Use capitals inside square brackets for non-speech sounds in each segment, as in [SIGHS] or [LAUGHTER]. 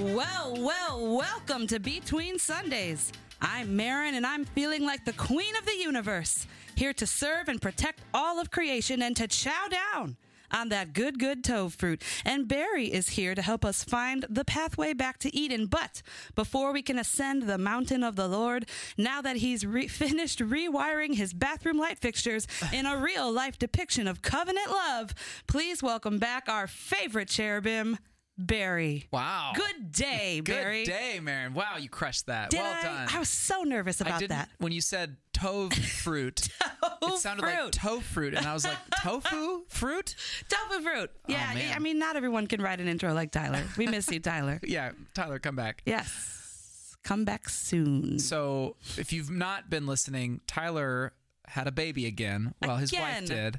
Well, well, welcome to Between Sundays. I'm Maron, and I'm feeling like the queen of the universe, here to serve and protect all of creation and to chow down on that good, good tove fruit. And Barry is here to help us find the pathway back to Eden. But before we can ascend the mountain of the Lord, now that he's re- [LAUGHS] finished rewiring his bathroom light fixtures in a real life depiction of covenant love, please welcome back our favorite cherubim. Barry. Wow. Good day, [LAUGHS] Barry. Good day, Maron. Wow, you crushed that. Did well I? done. I was so nervous about that. When you said tove [LAUGHS] fruit, it sounded like fruit. toe fruit, and I was like, [LAUGHS] tofu fruit? Tofu fruit. Yeah, Oh, man. I mean, not everyone can write an intro like Tyler. We miss you, Tyler. Yeah, Tyler, come back. Yes. Come back soon. So, if you've not been listening, Tyler had a baby again. Well, his Again. wife did.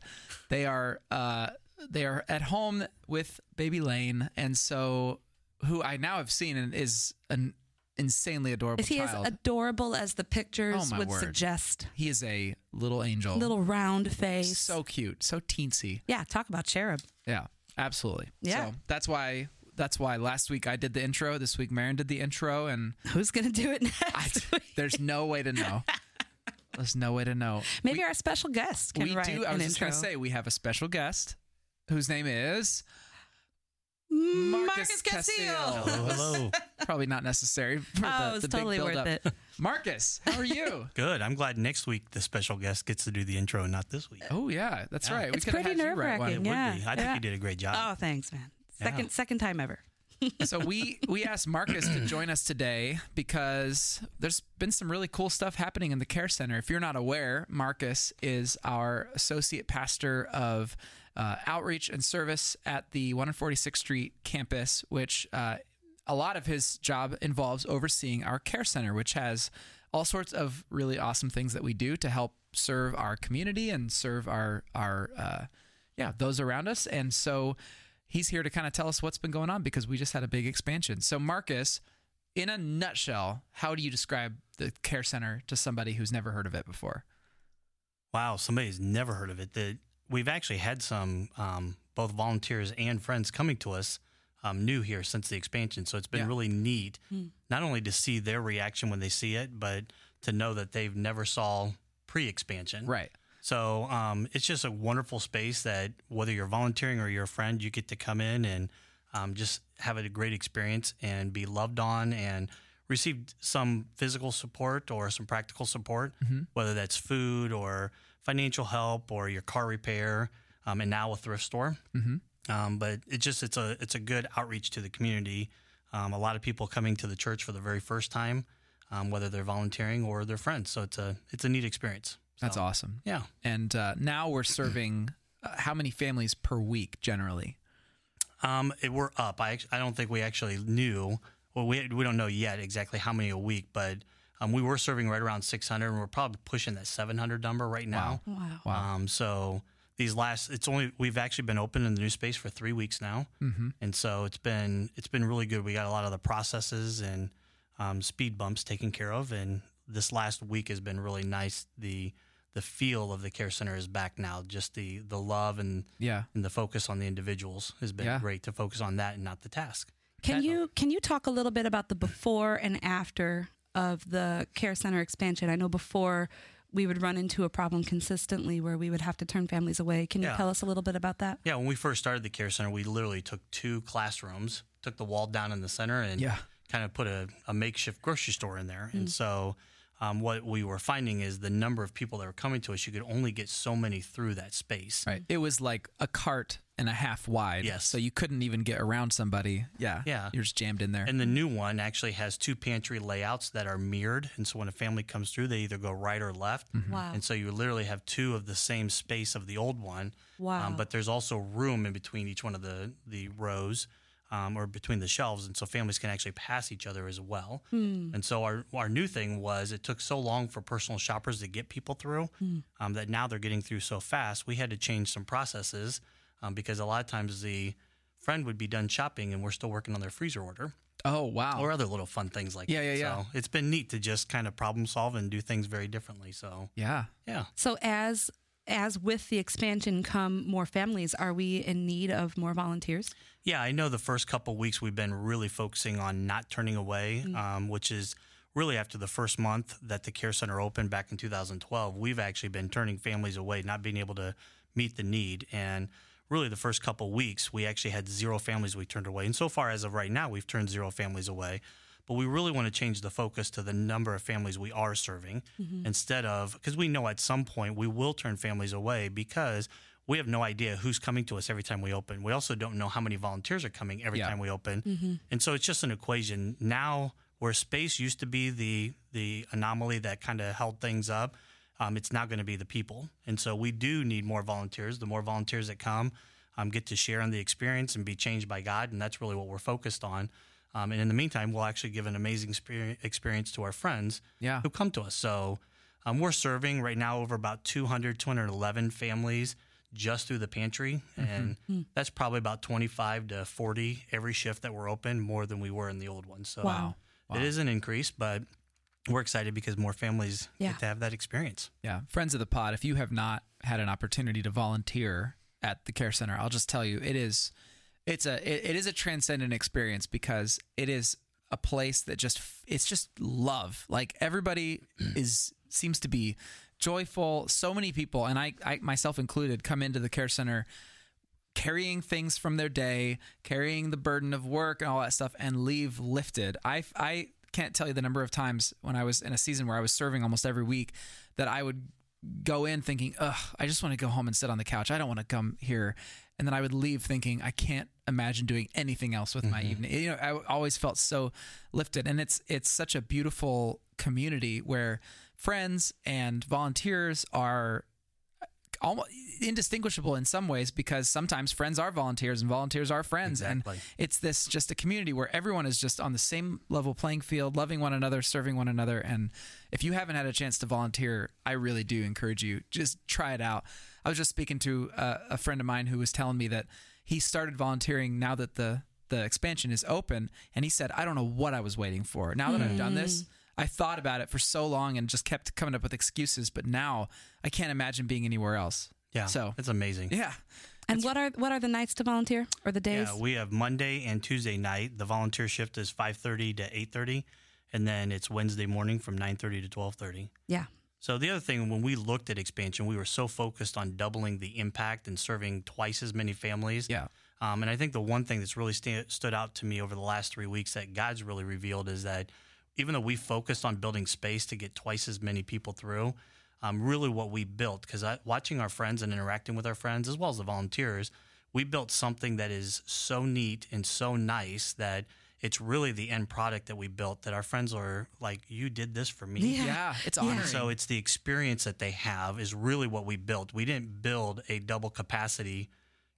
They are uh, they are at home with baby Lane, and so who I now have seen and is an insanely adorable Is he child. as adorable as the pictures Oh, would word. suggest? he is a little angel. Little round face. so cute, so teensy. yeah, talk about cherub. Yeah, absolutely. Yeah. So that's why that's why last week I did the intro. This week Maron did the intro, and Who's going to do it [LAUGHS] I, next week? there's no way to know. [LAUGHS] There's no way to know. Maybe our special guest can we write do. I was just intro. gonna say we have a special guest whose name is Marcus Casteel. Oh, hello, hello. [LAUGHS] probably not necessary. For Oh, the, it's the big totally worth build-up. it. Marcus, how are you? [LAUGHS] Good. I'm glad next week the special guest gets to do the intro, not this week. oh yeah, that's Yeah. right. It's we could have pretty had you write one. nerve-wracking. It Yeah, would be. I think yeah. you did a great job. Oh, thanks, man. Second Yeah. second time ever. [LAUGHS] so we we asked Marcus to [CLEARS THROAT] join us today because there's been some really cool stuff happening in the care center. If you're not aware, Marcus is our associate pastor of uh, outreach and service at the 146th Street campus, which uh, a lot of his job involves overseeing our care center, which has all sorts of really awesome things that we do to help serve our community and serve our our uh, yeah those around us. And so he's here to kind of tell us what's been going on because we just had a big expansion. So Marcus, in a nutshell, how do you describe the care center to somebody who's never heard of it before? Wow, somebody's never heard of it. That we've actually had some um, both volunteers and friends coming to us um, new here since the expansion. So it's been Yeah. really neat, not only to see their reaction when they see it, but to know that they've never saw pre-expansion. Right. So um, it's just a wonderful space that whether you're volunteering or you're a friend, you get to come in and um, just have a great experience and be loved on and receive some physical support or some practical support, whether that's food or financial help or your car repair, um, and now a thrift store. Um, but it's just it's a it's a good outreach to the community. Um, a lot of people coming to the church for the very first time, um, whether they're volunteering or they're friends. So it's a it's a neat experience. That's awesome. Yeah. And uh, now we're serving uh, how many families per week generally? Um, it, we're up. I I don't think we actually knew. Well, we we don't know yet exactly how many a week, but um, we were serving right around 600, and we're probably pushing that 700 number right now. Wow. Wow. Um, so these last, it's only we've actually been open in the new space for three weeks now, Mm-hmm. and so it's been it's been really good. We got a lot of the processes and um, speed bumps taken care of, and this last week has been really nice. The the feel of the care center is back now. Just the the love and Yeah. and the focus on the individuals has been Yeah. great to focus on that and not the task. Can That- you can you talk a little bit about the before and after of the care center expansion? I know before we would run into a problem consistently where we would have to turn families away. Can you Yeah. tell us a little bit about that? Yeah, when we first started the care center, we literally took two classrooms, took the wall down in the center, and Yeah. kind of put a, a makeshift grocery store in there. And mm. so, um, what we were finding is the number of people that were coming to us, you could only get so many through that space. Right. It was like a cart and a half wide. Yes. So you couldn't even get around somebody. Yeah. Yeah. You're just jammed in there. And the new one actually has two pantry layouts that are mirrored. And so when a family comes through, they either go right or left. Wow. And so you literally have two of the same space of the old one. Wow. Um, but there's also room in between each one of the, the rows um, or between the shelves. And so families can actually pass each other as well. And so our, our new thing was it took so long for personal shoppers to get people through um, that now they're getting through so fast. We had to change some processes um, because a lot of times the friend would be done shopping and we're still working on their freezer order oh, wow. or other little fun things like Yeah, that. yeah, yeah. So it's been neat to just kind of problem solve and do things very differently. So yeah. yeah, So as as with the expansion come more families, are we in need of more volunteers? Yeah, I know the first couple weeks we've been really focusing on not turning away, um, which is really after the first month that the care center opened back in 2012. We've actually been turning families away, not being able to meet the need. And really, the first couple weeks, we actually had zero families we turned away. And so far, as of right now, we've turned zero families away. But we really want to change the focus to the number of families we are serving instead of, because we know at some point we will turn families away because we have no idea who's coming to us every time we open. We also don't know how many volunteers are coming every Yeah. time we open. And so it's just an equation. Now, where space used to be the, the anomaly that kind of held things up, um, it's now going to be the people. And so we do need more volunteers. The more volunteers that come, um, get to share in the experience and be changed by God. And that's really what we're focused on. Um, and in the meantime, we'll actually give an amazing experience to our friends Yeah. who come to us. So um, we're serving right now over about 200, 211 families just through the pantry. Mm-hmm. And hmm. that's probably about 25 to 40 every shift that we're open, more than we were in the old one. So Wow. it is an increase, but we're excited because more families Yeah. get to have that experience. Yeah, friends of the pod, if you have not had an opportunity to volunteer at the care center, I'll just tell you it is it's a it, it is a transcendent experience because it is a place that just it's just love. Like everybody [CLEARS THROAT] is seems to be joyful. So many people and I, I myself included come into the care center carrying things from their day, carrying the burden of work and all that stuff, and leave lifted. I, I can't tell you the number of times when I was in a season where I was serving almost every week that I would go in thinking, ugh, I just want to go home and sit on the couch. I don't want to come here. And then I would leave thinking, I can't imagine doing anything else with my mm-hmm. evening. You know, I always felt so lifted. And it's it's such a beautiful community where friends and volunteers are almost indistinguishable in some ways because sometimes friends are volunteers and volunteers are friends. Exactly. and it's this just a community where everyone is just on the same level playing field loving one another serving one another. And if you haven't had a chance to volunteer i really do encourage you just try it out. I was just speaking to a, a friend of mine who was telling me that he started volunteering now that the the expansion is open. And he said i don't know what i was waiting for. Now that i've done this mm. I thought about it for so long and just kept coming up with excuses, but now I can't imagine being anywhere else. Yeah. So, it's amazing. yeah. And what are what are the nights to volunteer or the days? Yeah, we have Monday and Tuesday night. The volunteer shift is 5:30 to 8:30 and then it's Wednesday morning from 9:30 to 12:30. yeah. So the other thing when we looked at expansion, we were so focused on doubling the impact and serving twice as many families. Yeah. Um, and I think the one thing that's really sta- stood out to me over the last three weeks that God's really revealed is that even though we focused on building space to get twice as many people through, um, really what we built, because watching our friends and interacting with our friends, as well as the volunteers, we built something that is so neat and so nice that it's really the end product that we built that our friends are like, you did this for me. Yeah. Yeah. It's Yeah. honoring. So it's the experience that they have is really what we built. We didn't build a double capacity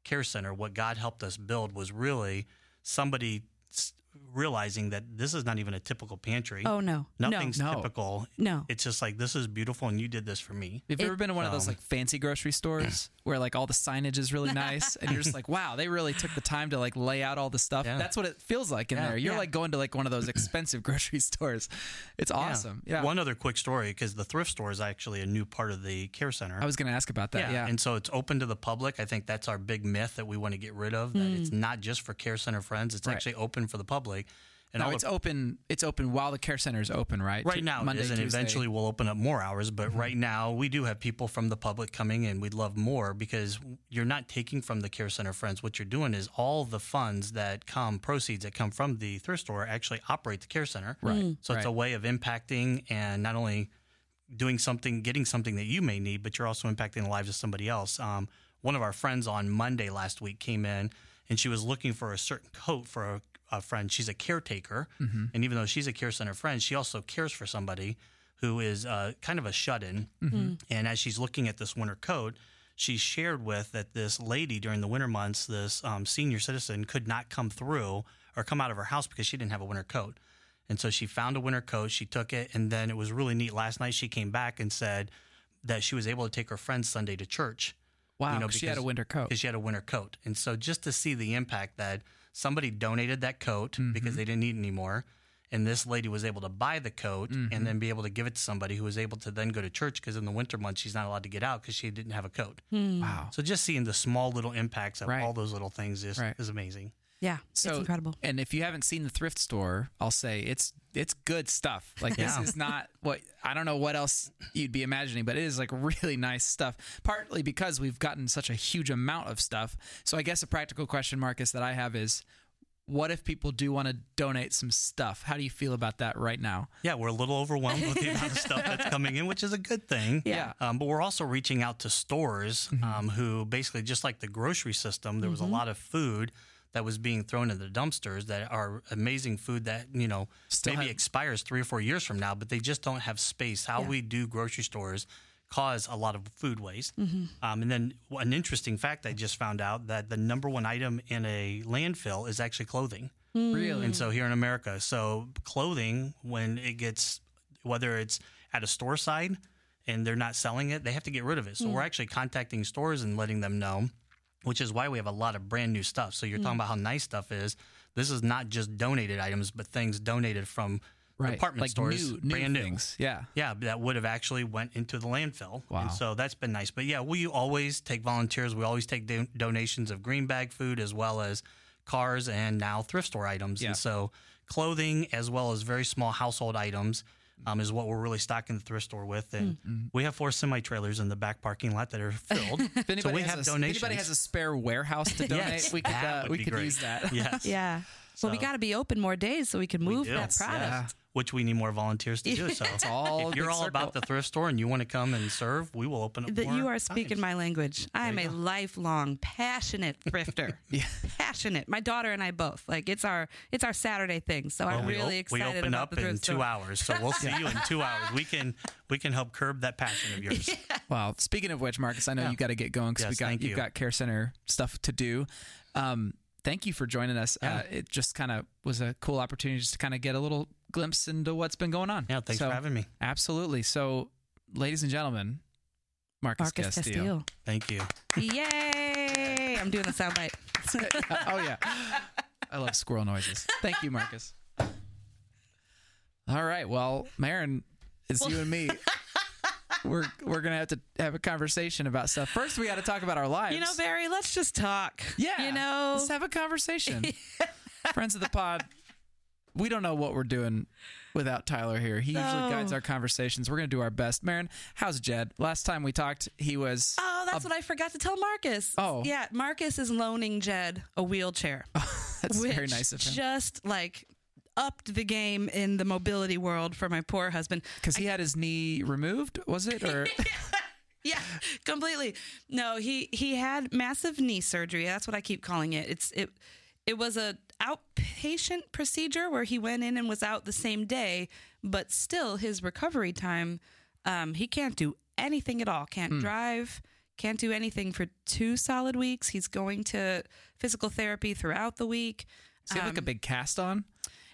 care center. What God helped us build was really somebody s- realizing that this is not even a typical pantry. Oh no. Nothing's No. typical. No. It's just like this is beautiful and you did this for me. Have you ever been to one of those um, like fancy grocery stores [CLEARS THROAT] where like all the signage is really nice and you're just like, wow, they really took the time to like lay out all the stuff. Yeah. That's what it feels like in Yeah. there. You're Yeah. like going to like one of those expensive grocery [LAUGHS] stores. It's awesome. Yeah. One other quick story because the thrift store is actually a new part of the care center. I was going to ask about that. Yeah. And so it's open to the public. I think that's our big myth that we want to get rid of. That it's not just for care center friends. It's Right. actually open for the public. And no, it's the- open. It's open while the care center is open, right? right now Monday, it is, and Tuesday. eventually we'll open up more hours. But right now we do have people from the public coming, and we'd love more because you're not taking from the care center friends. What you're doing is all the funds that come, proceeds that come from the thrift store, actually operate the care center. Right. So it's a way of impacting and not only doing something, getting something that you may need, but you're also impacting the lives of somebody else. Um, one of our friends on Monday last week came in and she was looking for a certain coat for a, a friend. She's a caretaker. And even though she's a care center friend, she also cares for somebody who is uh, kind of a shut in. And as she's looking at this winter coat, she shared with that this lady during the winter months, this um, senior citizen, could not come through or come out of her house because she didn't have a winter coat. And so she found a winter coat, she took it, and then it was really neat. Last night she came back and said that she was able to take her friend Sunday to church. Wow. you know, 'cause she had a winter coat. Because she had a winter coat. And so just to see the impact that somebody donated that coat Mm-hmm. because they didn't need it anymore. And this lady was able to buy the coat Mm-hmm. and then be able to give it to somebody who was able to then go to church because in the winter months she's not allowed to get out because she didn't have a coat. Wow. So just seeing the small little impacts of Right. all those little things is, Right. is amazing. Yeah, So it's incredible. And if you haven't seen the thrift store, I'll say it's it's good stuff. Like this is not what I don't know what else you'd be imagining, but it is like [LAUGHS] really nice stuff. Partly because we've gotten such a huge amount of stuff. So I guess a practical question, Marcus, that I have is what if people do want to donate some stuff? How do you feel about that right now? Yeah, we're a little overwhelmed with the amount of stuff that's [LAUGHS] coming in, which is a good thing. Yeah. Um, but we're also reaching out to stores Mm-hmm. um, who basically, just like the grocery system, there was a lot of food that was being thrown in the dumpsters that are amazing food that, you know, Still maybe have- expires three or four years from now, but they just don't have space. How Yeah. we do grocery stores cause a lot of food waste. Mm-hmm. Um, and then an interesting fact I just found out that the number one item in a landfill is actually clothing. Really? And so here in America, so clothing when it gets whether it's at a store side and they're not selling it, they have to get rid of it. So we're actually contacting stores and letting them know, which is why we have a lot of brand new stuff. So you're talking mm. about how nice stuff is. This is not just donated items, but things donated from right. department like stores, new, new brand new. things. Yeah. Yeah, that would have actually went into the landfill. Wow. And so that's been nice. But yeah, we always take volunteers. We always take do- donations of green bag food as well as cars and now thrift store items. Yeah. And so clothing as well as very small household items um, is what we're really stocking the thrift store with. And Mm-hmm. we have four semi trailers in the back parking lot that are [LAUGHS] filled. If anybody, so we have a, if donations. anybody has a spare warehouse to [LAUGHS] donate, Yes, we could uh, we could great. use that. yes. Yeah. Well, we got to be open more days so we can move do. that product. Yeah. Which we need more volunteers to do. So [LAUGHS] It's all if you're big all about the thrift store and you want to come and serve, we will open up That you are speaking times. my language. I am a go. lifelong passionate [LAUGHS] thrifter. Yeah. Passionate. My daughter and I both. Like it's our it's our Saturday thing. So I'm Well, we really op- we open about up the in thrift two store. hours, so we'll [LAUGHS] see you in two hours. We can we can help curb that passion of yours. Well, speaking of which, Marcus, I know Yeah. you got to get going because we got you've you. got care center stuff to do. Um, thank you for joining us. Uh, it just kind of was a cool opportunity just to kind of get a little glimpse into what's been going on. Yeah, thanks So, for having me. Absolutely. So, ladies and gentlemen, Marcus, Marcus Casteel. Casteel. Thank you. Yay! I'm doing the soundbite. [LAUGHS] oh yeah, I love squirrel noises. Thank you, Marcus. [LAUGHS] All right, well, Maron, it's you and me. [LAUGHS] We're we're gonna have to have a conversation about stuff. First, we got to talk about our lives. You know, Barry, let's just talk. Yeah. You know, let's have a conversation. [LAUGHS] Friends of the pod, we don't know what we're doing without Tyler here. He usually guides our conversations. We're going to do our best. Maron, how's Jed? Last time we talked, he was. Oh, that's what I forgot to tell Marcus. Oh. Yeah, Marcus is loaning Jed a wheelchair. [LAUGHS] That's which very nice of him. Just like upped the game in the mobility world for my poor husband. Because he had his knee removed, was it? Or [LAUGHS] Yeah, completely. No, he he had massive knee surgery. That's what I keep calling it. It's it it was a outpatient procedure where he went in and was out the same day, but still his recovery time um he can't do anything at all. Can't drive, can't do anything for two solid weeks. He's going to physical therapy throughout the week. does he have like a big cast on?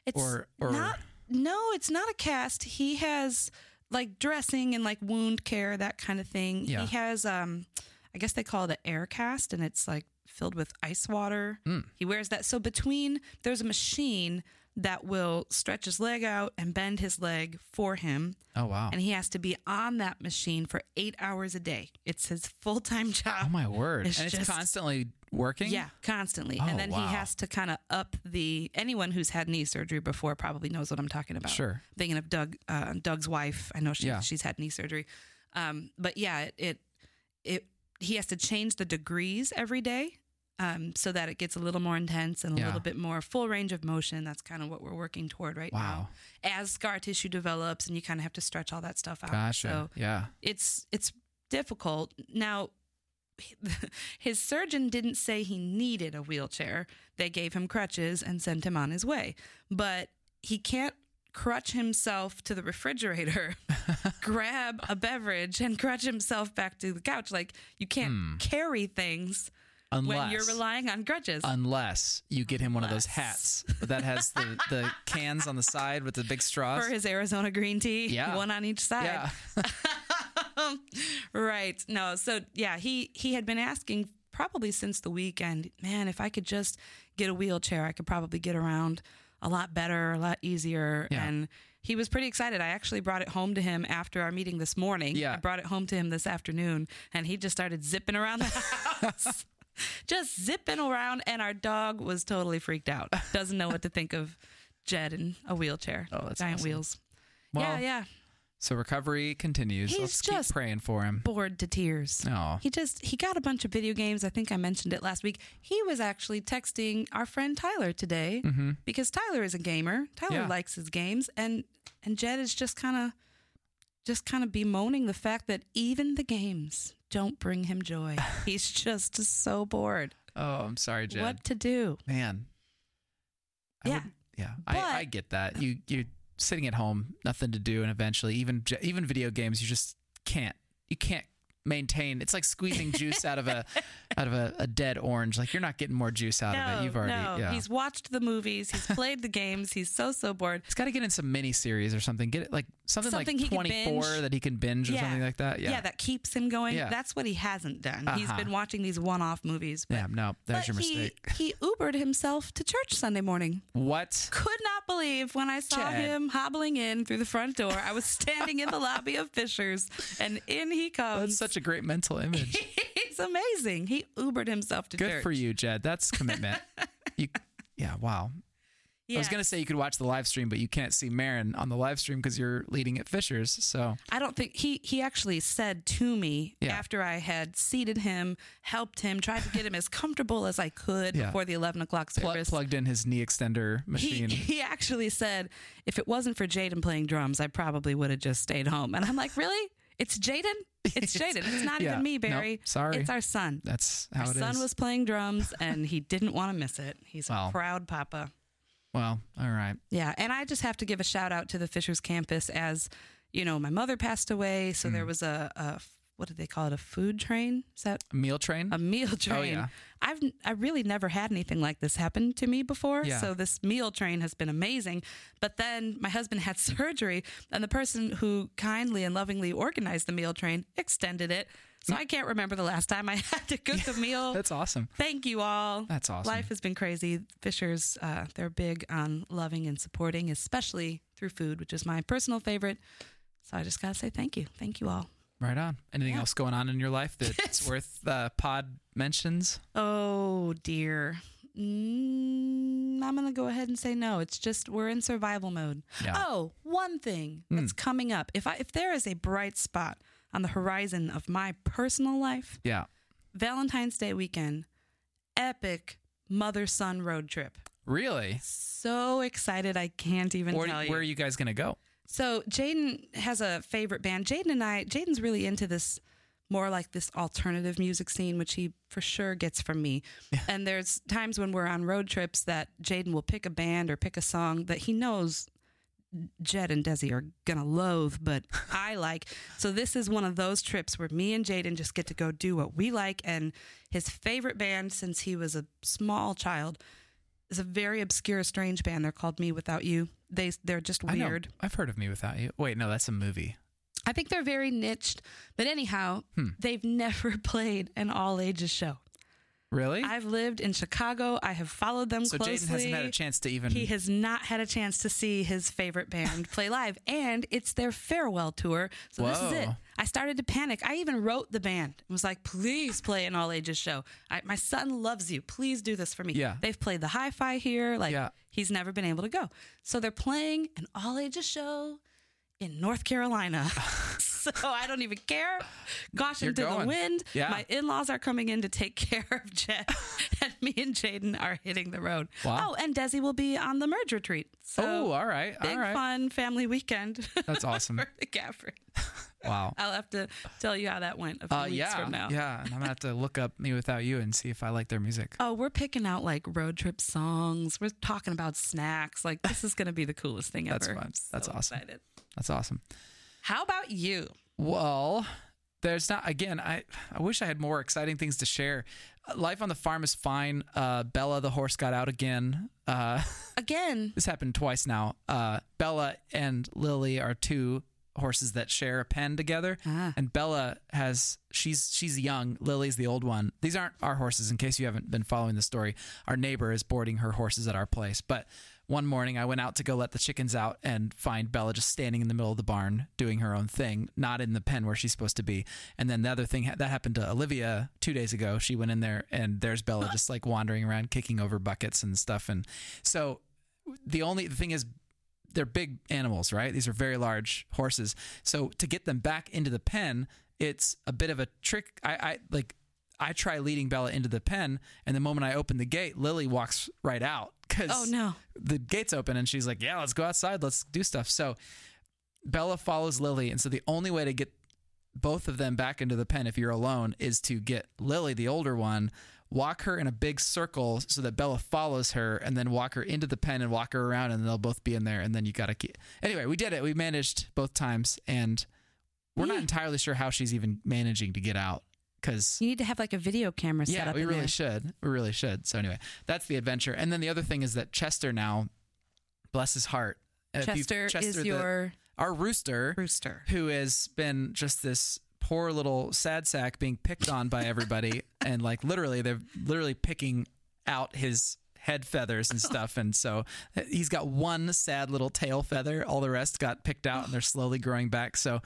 It's Or- or- not. No, it's not a cast. He has like dressing and like wound care, that kind of thing. Yeah. He has, um, I guess they call it an air cast, and it's like filled with ice water. Hmm. He wears that. So between there's a machine that will stretch his leg out and bend his leg for him, Oh wow! and he has to be on that machine for eight hours a day. It's his full time job. oh my word! It's and it's just- constantly working. Yeah, constantly. Oh, and then wow. he has to kind of up the. Anyone who's had knee surgery before probably knows what I'm talking about. Sure. Thinking of Doug, uh, Doug's wife. I know she Yeah. she's had knee surgery. Um, but yeah, it, it it he has to change the degrees every day. Um, so that it gets a little more intense and a Yeah. little bit more full range of motion. That's kind of what we're working toward right Wow. now. As scar tissue develops, and you kind of have to stretch all that stuff out. Gotcha. So yeah. it's it's difficult now [LAUGHS] his surgeon didn't say he needed a wheelchair they gave him crutches and sent him on his way but he can't crutch himself to the refrigerator [LAUGHS] grab a beverage and crutch himself back to the couch like you can't carry things Unless when you're relying on grudges. unless you get him one of those hats that has the, the [LAUGHS] cans on the side with the big straws. for his arizona green tea Yeah. one on each side yeah. [LAUGHS] right. No. So yeah, he he had been asking probably since the weekend. Man, if I could just get a wheelchair, I could probably get around a lot better, a lot easier. Yeah. And he was pretty excited. I actually brought it home to him after our meeting this morning. Yeah. I brought it home to him this afternoon, and he just started zipping around the [LAUGHS] house. [LAUGHS] just zipping around, and our dog was totally freaked out. Doesn't know what to think of Jed in a wheelchair. Oh, that's giant awesome. wheels. Well, yeah, yeah. So recovery continues. He's Let's just keep praying for him. Bored to tears. Oh, He just he got a bunch of video games. I think I mentioned it last week. He was actually texting our friend Tyler today because Tyler is a gamer. Tyler Mm-hmm. Yeah. likes his games, and and Jed is just kind of just kind of bemoaning the fact that even the games don't bring him joy. [LAUGHS] He's just so bored. oh, I'm sorry, Jed. What to do? Man. I Yeah. would- yeah. But- I, I get that. You you're sitting at home, nothing to do, and eventually, even even video games, you just can't. You can't maintain. It's like squeezing juice out of a [LAUGHS] out of a, a dead orange. Like you're not getting more juice out of it. You've already. no. Yeah. He's watched the movies. He's played the games. He's so so bored. He's got to get in some mini series or something. Get it like something, Something like can 24 that he can binge or Yeah. something like that. Yeah. yeah, that keeps him going. Yeah. That's what he hasn't done. He's Uh-huh. been watching these one-off movies. But yeah. No, there's but your mistake. he he Ubered himself to church Sunday morning. What? Could not believe when I saw Chad. him hobbling in through the front door. I was standing in the lobby of Fishers, and in he That's comes. Such a great mental image. [LAUGHS] He's amazing. He Ubered himself to Good church. for you, Jed. That's commitment. [LAUGHS] you, yeah. Wow. I was gonna say you could watch the live stream, but you can't see Maron on the live stream because you're leading at Fishers. So I don't think he he actually said to me Yeah. after I had seated him, helped him, tried to get him as comfortable as I could Yeah. before the eleven o'clock pl- service. plugged in his knee extender he, machine. [LAUGHS] he actually said, if it wasn't for Jaden playing drums, I probably would have just stayed home. And I'm like, really? It's Jaden? [LAUGHS] It's Jaden. It's not Yeah. even me, Nope. Barry. Sorry. It's our son. That's how Our it is. son was playing drums and he [LAUGHS] didn't want to miss it. He's Wow. a proud papa. well, all right. Yeah. And I just have to give a shout out to the Fishers campus as, you know, my mother passed away. So Mm. there was a, a, what do they call it? A food train? Is that a Meal train. a meal train. Oh, yeah. I've I really never had anything like this happen to me before. Yeah. So this meal train has been amazing. But then my husband had [LAUGHS] surgery, and the person who kindly and lovingly organized the meal train extended it. So I can't remember the last time I [LAUGHS] had to cook a meal. That's awesome. Thank you all. That's awesome. Life has been crazy. Fishers, uh, they're big on loving and supporting, especially through food, which is my personal favorite. So I just gotta say thank you. Thank you all. Right on. Anything Yeah. else going on in your life that's [LAUGHS] worth uh, pod mentions? Oh dear. Mm, I'm going to go ahead and say no. It's just we're in survival mode. Yeah. Hmm. Oh, one thing that's coming up. If I if there is a bright spot on the horizon of my personal life, Yeah. Valentine's Day weekend, epic mother son road trip. Really? So excited I can't even Where, tell you. where are you guys gonna go? So Jaden has a favorite band. Jaden and I, Jaden's really into this more like this alternative music scene, which he for sure gets from me. And there's times when we're on road trips that Jaden will pick a band or pick a song that he knows Jed and Desi are gonna loathe, but [LAUGHS] I like. So this is one of those trips where me and Jaden just get to go do what we like. And his favorite band since he was a small child is a very obscure, strange band. They're called Me Without You. They they're just I weird. I've heard of Me Without You. Wait, no, that's a movie. I think they're very niched, but anyhow, Hmm. they've [LAUGHS] never played an all ages show. Really? I've lived in Chicago. I have followed them so closely. Jaden hasn't had a chance to even. He has not had a chance to see his favorite band [LAUGHS] play live, and it's their farewell tour. So this is it. I started to panic. I even wrote the band. It was like, please play an all ages show. I, my son loves you. Please do this for me. Yeah. They've played the hi fi here. Like, Yeah. He's never been able to go. So they're playing an all ages show in North Carolina. [LAUGHS] [LAUGHS] [LAUGHS] so I don't even care. Caution You're to the wind. Yeah. My in laws are coming in to take [LAUGHS] care of Jed, [LAUGHS] and me and Jaden are hitting the road. Wow. Oh, and Desi will be on the merge retreat. So oh, all right. big All right. fun family weekend. That's awesome. for the Gafford. Wow. I'll have to tell you how that went a few Uh, weeks yeah. from now. Yeah. And I'm gonna have to look up Me Without You and see if I like their music. Oh, we're picking out like road trip songs. We're talking about snacks. Like this is going to be the coolest thing That's ever. fun. That's so awesome. Excited. That's awesome. How about you? Well, there's not again. I I wish I had more exciting things to share. Life on the farm is fine. Uh, Bella the horse got out again. Uh, [LAUGHS] Again, this happened twice now. Uh, Bella and Lily are two horses that share a pen together, Ah. and Bella has she's she's young. Lily's the old one. These aren't our horses. In case you haven't been following the story, our neighbor is boarding her horses at our place, but. One morning I went out to go let the chickens out and find Bella just standing in the middle of the barn doing her own thing, not in the pen where she's supposed to be. And then the other thing that happened to Olivia two days ago. She went in there and there's Bella just like wandering around, kicking over buckets and stuff. And so the only the thing is they're big animals, right? These are very large horses. So to get them back into the pen, it's a bit of a trick. I, I like I try leading Bella into the pen, and the moment I open the gate, Lily walks right out because Oh, no. the gate's open, and she's like, "Yeah, let's go outside, let's do stuff." So Bella follows Lily, and so the only way to get both of them back into the pen if you're alone is to get Lily, the older one, walk her in a big circle so that Bella follows her, and then walk her into the pen and walk her around, and they'll both be in there. And then you got to keep. Anyway, we did it. We managed both times, and we're not entirely sure how she's even managing to get out because You need to have like a video camera set yeah, up. we in really there. should. We really should. So anyway, that's the adventure. And then the other thing is that Chester now, bless his heart, you- Chester, is the- your our rooster, rooster. who has been just this poor little sad sack being picked on by everybody, [LAUGHS] and like literally, they're literally picking out his head feathers and stuff. And so uh, he's got one sad little tail feather. All the rest got picked out, and they're slowly growing back. So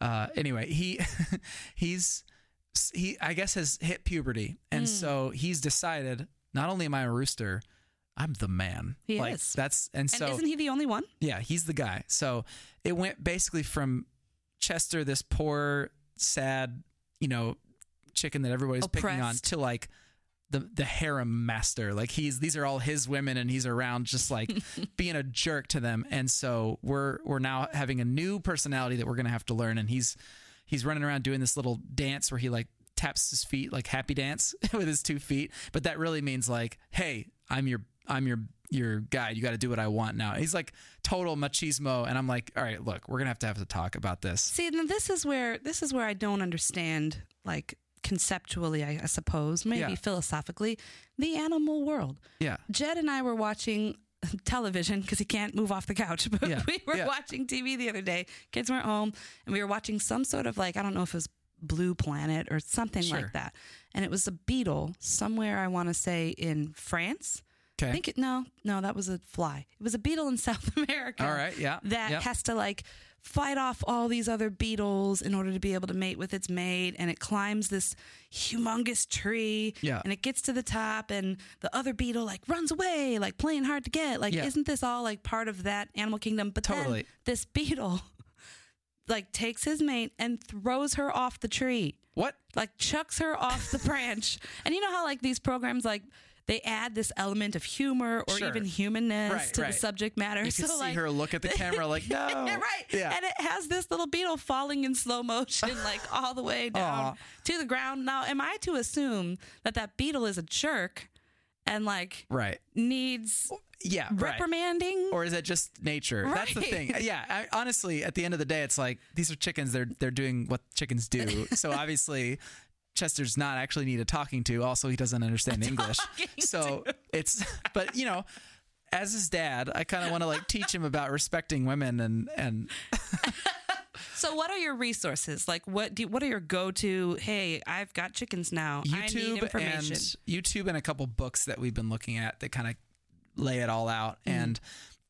uh, anyway, he [LAUGHS] he's he I guess has hit puberty, and hmm. so he's decided not only am I a rooster. I'm the man. He like, is. That's and And so isn't he the only one? yeah, he's the guy. So it went basically from Chester, this poor, sad, you know, chicken that everybody's picking on, to like the the harem master. Like he's these are all his women, and he's around just like [LAUGHS] being a jerk to them. And so we're we're now having a new personality that we're gonna have to learn. And he's he's running around doing this little dance where he like taps his feet like happy dance [LAUGHS] with his two feet. But that really means like hey i'm your i'm your your guy you got to do what i want now. He's like total machismo. And i'm like all right look we're gonna have to have to talk about this. See, this is where this is where I don't understand, like conceptually, I, I suppose, maybe Yeah. philosophically, the animal world. yeah. Jed and I were watching television because he can't move off the couch. [LAUGHS] But Yeah, we were yeah. watching TV the other day. Kids weren't home, and we were watching some sort of like I don't know if it was Blue Planet or something Sure. like that. And it was a beetle somewhere. I want to say in France. okay I think it, no, no, that was a fly. It was a beetle in [LAUGHS] South America. all right yeah That Yep. has to like fight off all these other beetles in order to be able to mate with its mate, and it climbs this humongous tree. Yeah. And it gets to the top, and the other beetle like runs away, like playing hard to get. Like, Yeah. isn't this all like part of that animal kingdom? But then Totally. this beetle [LAUGHS] like takes his mate and throws her off the tree what like chucks her off the [LAUGHS] branch. And you know how like these programs like they add this element of humor or Sure. even humanness Right, to right. the subject matter. you so can see like her look at the camera [LAUGHS] like no right. yeah And it has this little beetle falling in slow motion, [LAUGHS] like all the way down Aw. to the ground. Now, am I to assume that that beetle is a jerk and like right needs yeah right. reprimanding? or is it just nature? That's the thing. Yeah, I, honestly, at the end of the day, it's like these are chickens. They're they're doing what chickens do. [LAUGHS] So obviously, Chester's not actually needed talking to. Also, he doesn't understand English. So it's, but you know, as his dad, I kind of want to like teach him about respecting women and and [LAUGHS] So, what are your resources? Like, what do what are your go to? Hey, I've got chickens now. I need YouTube information. and YouTube and a couple books that we've been looking at that kind of lay it all out. Mm-hmm. And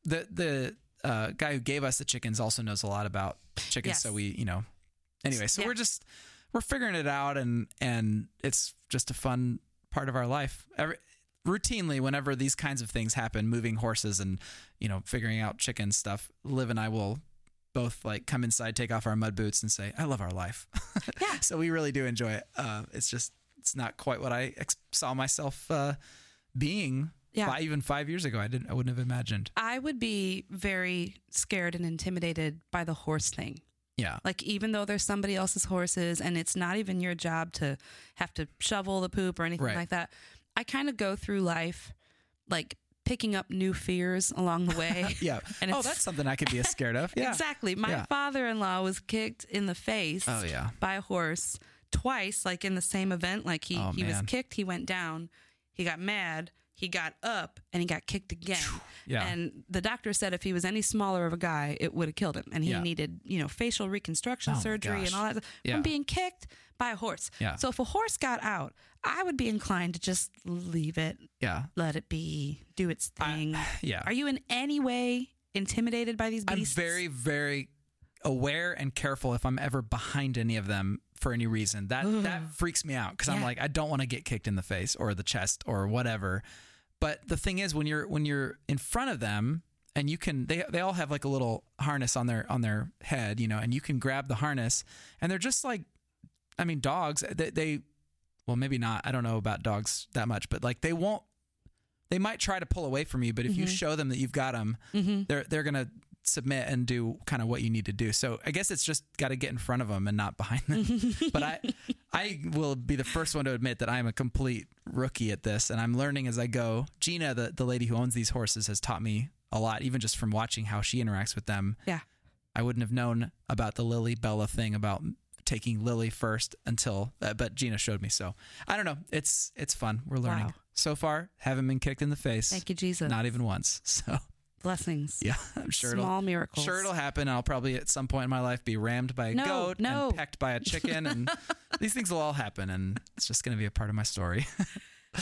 the the uh, guy who gave us the chickens also knows a lot about chickens. Yes. So we, you know, anyway, so Yeah. we're just we're figuring it out, and and it's just a fun part of our life. Every, routinely, whenever these kinds of things happen, moving horses and you know figuring out chicken stuff, Liv and I will both like come inside, take off our mud boots, and say, "I love our life." [LAUGHS] Yeah. so we really do enjoy it. Uh, it's just it's not quite what I ex- saw myself uh, being. Yeah. fi- even five years ago, I didn't. I wouldn't have imagined. I would be very scared and intimidated by the horse thing. Yeah. Like even though there's somebody else's horses and it's not even your job to have to shovel the poop or anything Right. like that, I kind of go through life like picking up new fears along the way. [LAUGHS] Yeah. [LAUGHS] And oh, that's something I could be scared of. [LAUGHS] Yeah. Exactly. My Yeah. father-in-law was kicked in the face Oh, yeah. by a horse twice, like in the same event. Like he, Oh, he was kicked, he went down, he got mad, he got up and he got kicked again. Yeah. And the doctor said if he was any smaller of a guy, it would have killed him. And he Yeah. needed, you know, facial reconstruction Oh surgery and all that Yeah. from being kicked by a horse. Yeah. So if a horse got out, I would be inclined to just leave it, Yeah. let it be, do its thing. [SIGHS] Yeah. Are you in any way intimidated by these beasts? I'm very, very aware and careful if I'm ever behind any of them for any reason. That that freaks me out because I'm like, I don't want to get kicked in the face or the chest or whatever. But the thing is, when you're when you're in front of them and you can, they they all have like a little harness on their on their head, you know, and you can grab the harness, and they're just like, I mean, dogs. Uh, they, they well, maybe not. I don't know about dogs that much, but like they won't. They might try to pull away from you, but if you mm-hmm. show them that you've got them, mm-hmm. they're they're gonna submit and do kind of what you need to do. So I guess it's just got to get in front of them and not behind them. [LAUGHS] but I I will be the first one to admit that I'm a complete rookie at this, and I'm learning as I go. Gina, the the lady who owns these horses, has taught me a lot, even just from watching how she interacts with them. Yeah. I wouldn't have known about the Lily Bella thing about taking Lily first until, uh, but Gina showed me. So I don't know. It's it's fun. We're learning. Wow. So far, haven't been kicked in the face. Thank you, Jesus. Not even once. [LAUGHS] So Blessings. yeah, [LAUGHS] I'm sure Small it'll miracles. sure it'll happen. I'll probably at some point in my life be rammed by a No, goat no. and pecked by a chicken, and [LAUGHS] these things will all happen, and it's just going to be a part of my story. [LAUGHS]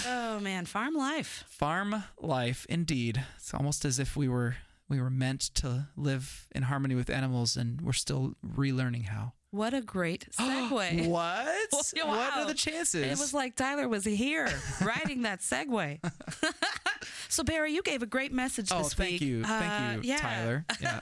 Oh man, farm life. Farm life, indeed. It's almost as if we were we were meant to live in harmony with animals, and we're still relearning how. What a great [GASPS] segue. What? Yeah, [LAUGHS] What wow. are the chances? It was like Tyler was here [LAUGHS] writing that segue. [LAUGHS] so Barry, you gave a great message oh, this Oh thank week. you, thank Uh, you, yeah. Tyler. Yeah.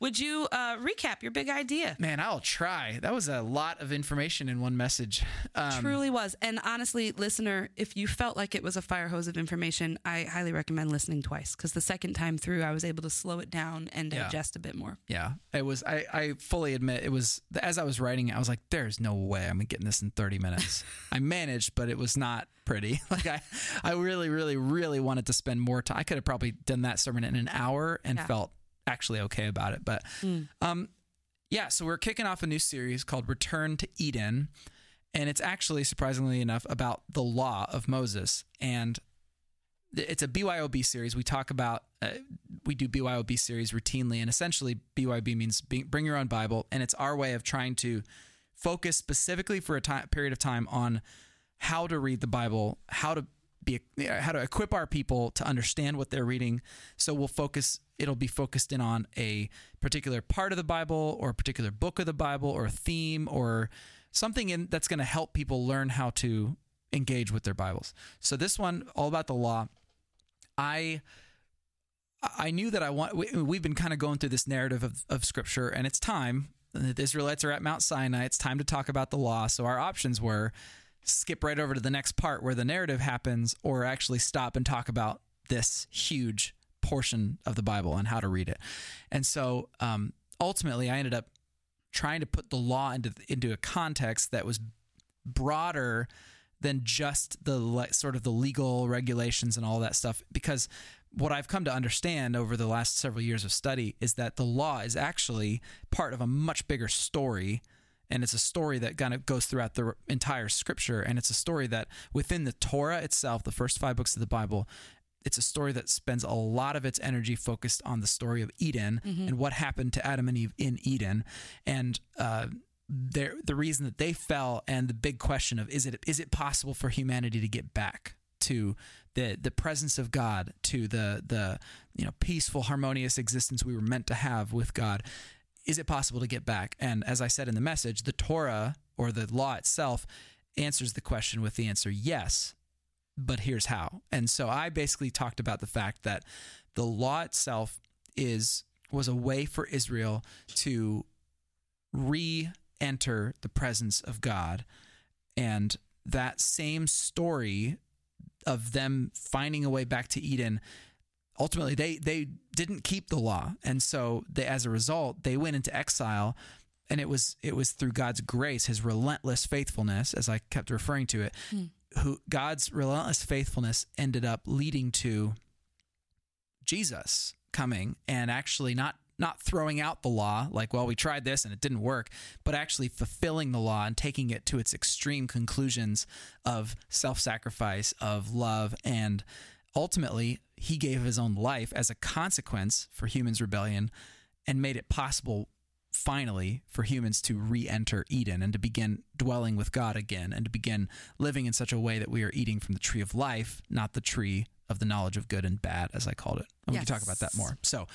Would you uh, recap your big idea? Man, I'll try. That was a lot of information in one message. Um, Truly was. And honestly, listener, if you felt like it was a fire hose of information, I highly recommend listening twice because the second time through, I was able to slow it down and Yeah. digest a bit more. Yeah, it was. I, I fully admit it was. As I was writing it, I was like, "There's no way I'm getting this in 30 minutes." [LAUGHS] I managed, but it was not pretty. [LAUGHS] Like I, I really, really, really wanted to spend more time. I could have probably done that sermon in an hour and Yeah. felt actually okay about it. But, um, yeah. So we're kicking off a new series called "Return to Eden," and it's actually surprisingly enough about the law of Moses and it's a BYOB series. We talk about, uh, we do BYOB series routinely, and essentially BYOB means bring your own Bible, and it's our way of trying to focus specifically for a time, period of time on how to read the Bible, how to be, uh, how to equip our people to understand what they're reading. So we'll focus. It'll be focused in on a particular part of the Bible, or a particular book of the Bible, or a theme, or something in that's going to help people learn how to engage with their Bibles. So this one, all about the law. I I knew that I want. We, we've been kind of going through this narrative of, of Scripture, and it's time. The Israelites are at Mount Sinai. It's time to talk about the law. So our options were skip right over to the next part where the narrative happens, or actually stop and talk about this huge portion of the Bible and how to read it. And so um, ultimately, I ended up trying to put the law into into a context that was broader than just the le- sort of the legal regulations and all that stuff because what I've come to understand over the last several years of study is that the law is actually part of a much bigger story and it's a story that kind of goes throughout the entire scripture and it's a story that within the Torah itself the first 5 books of the Bible it's a story that spends a lot of its energy focused on the story of Eden and what happened to Adam and Eve in Eden. And uh the reason that they fell and the big question of is it is it possible for humanity to get back to the the presence of God to the the you know peaceful harmonious existence we were meant to have with God is it possible to get back and as I said in the message the Torah or the law itself answers the question with the answer yes but here's how and so I basically talked about the fact that the law itself is was a way for Israel to re enter the presence of God. And that same story of them finding a way back to Eden, ultimately they they didn't keep the law. And so they as a result, they went into exile and it was it was through God's grace, his relentless faithfulness, as I kept referring to it, hmm. who God's relentless faithfulness ended up leading to Jesus coming and actually not not throwing out the law, like, well, we tried this and it didn't work, but actually fulfilling the law and taking it to its extreme conclusions of self sacrifice, of love, and ultimately, he gave his own life as a consequence for humans' rebellion and made it possible finally for humans to re-enter Eden and to begin dwelling with God again and to begin living in such a way that we are eating from the tree of life, not the tree of the knowledge of good and bad, as I called it. And we can talk about that more. So,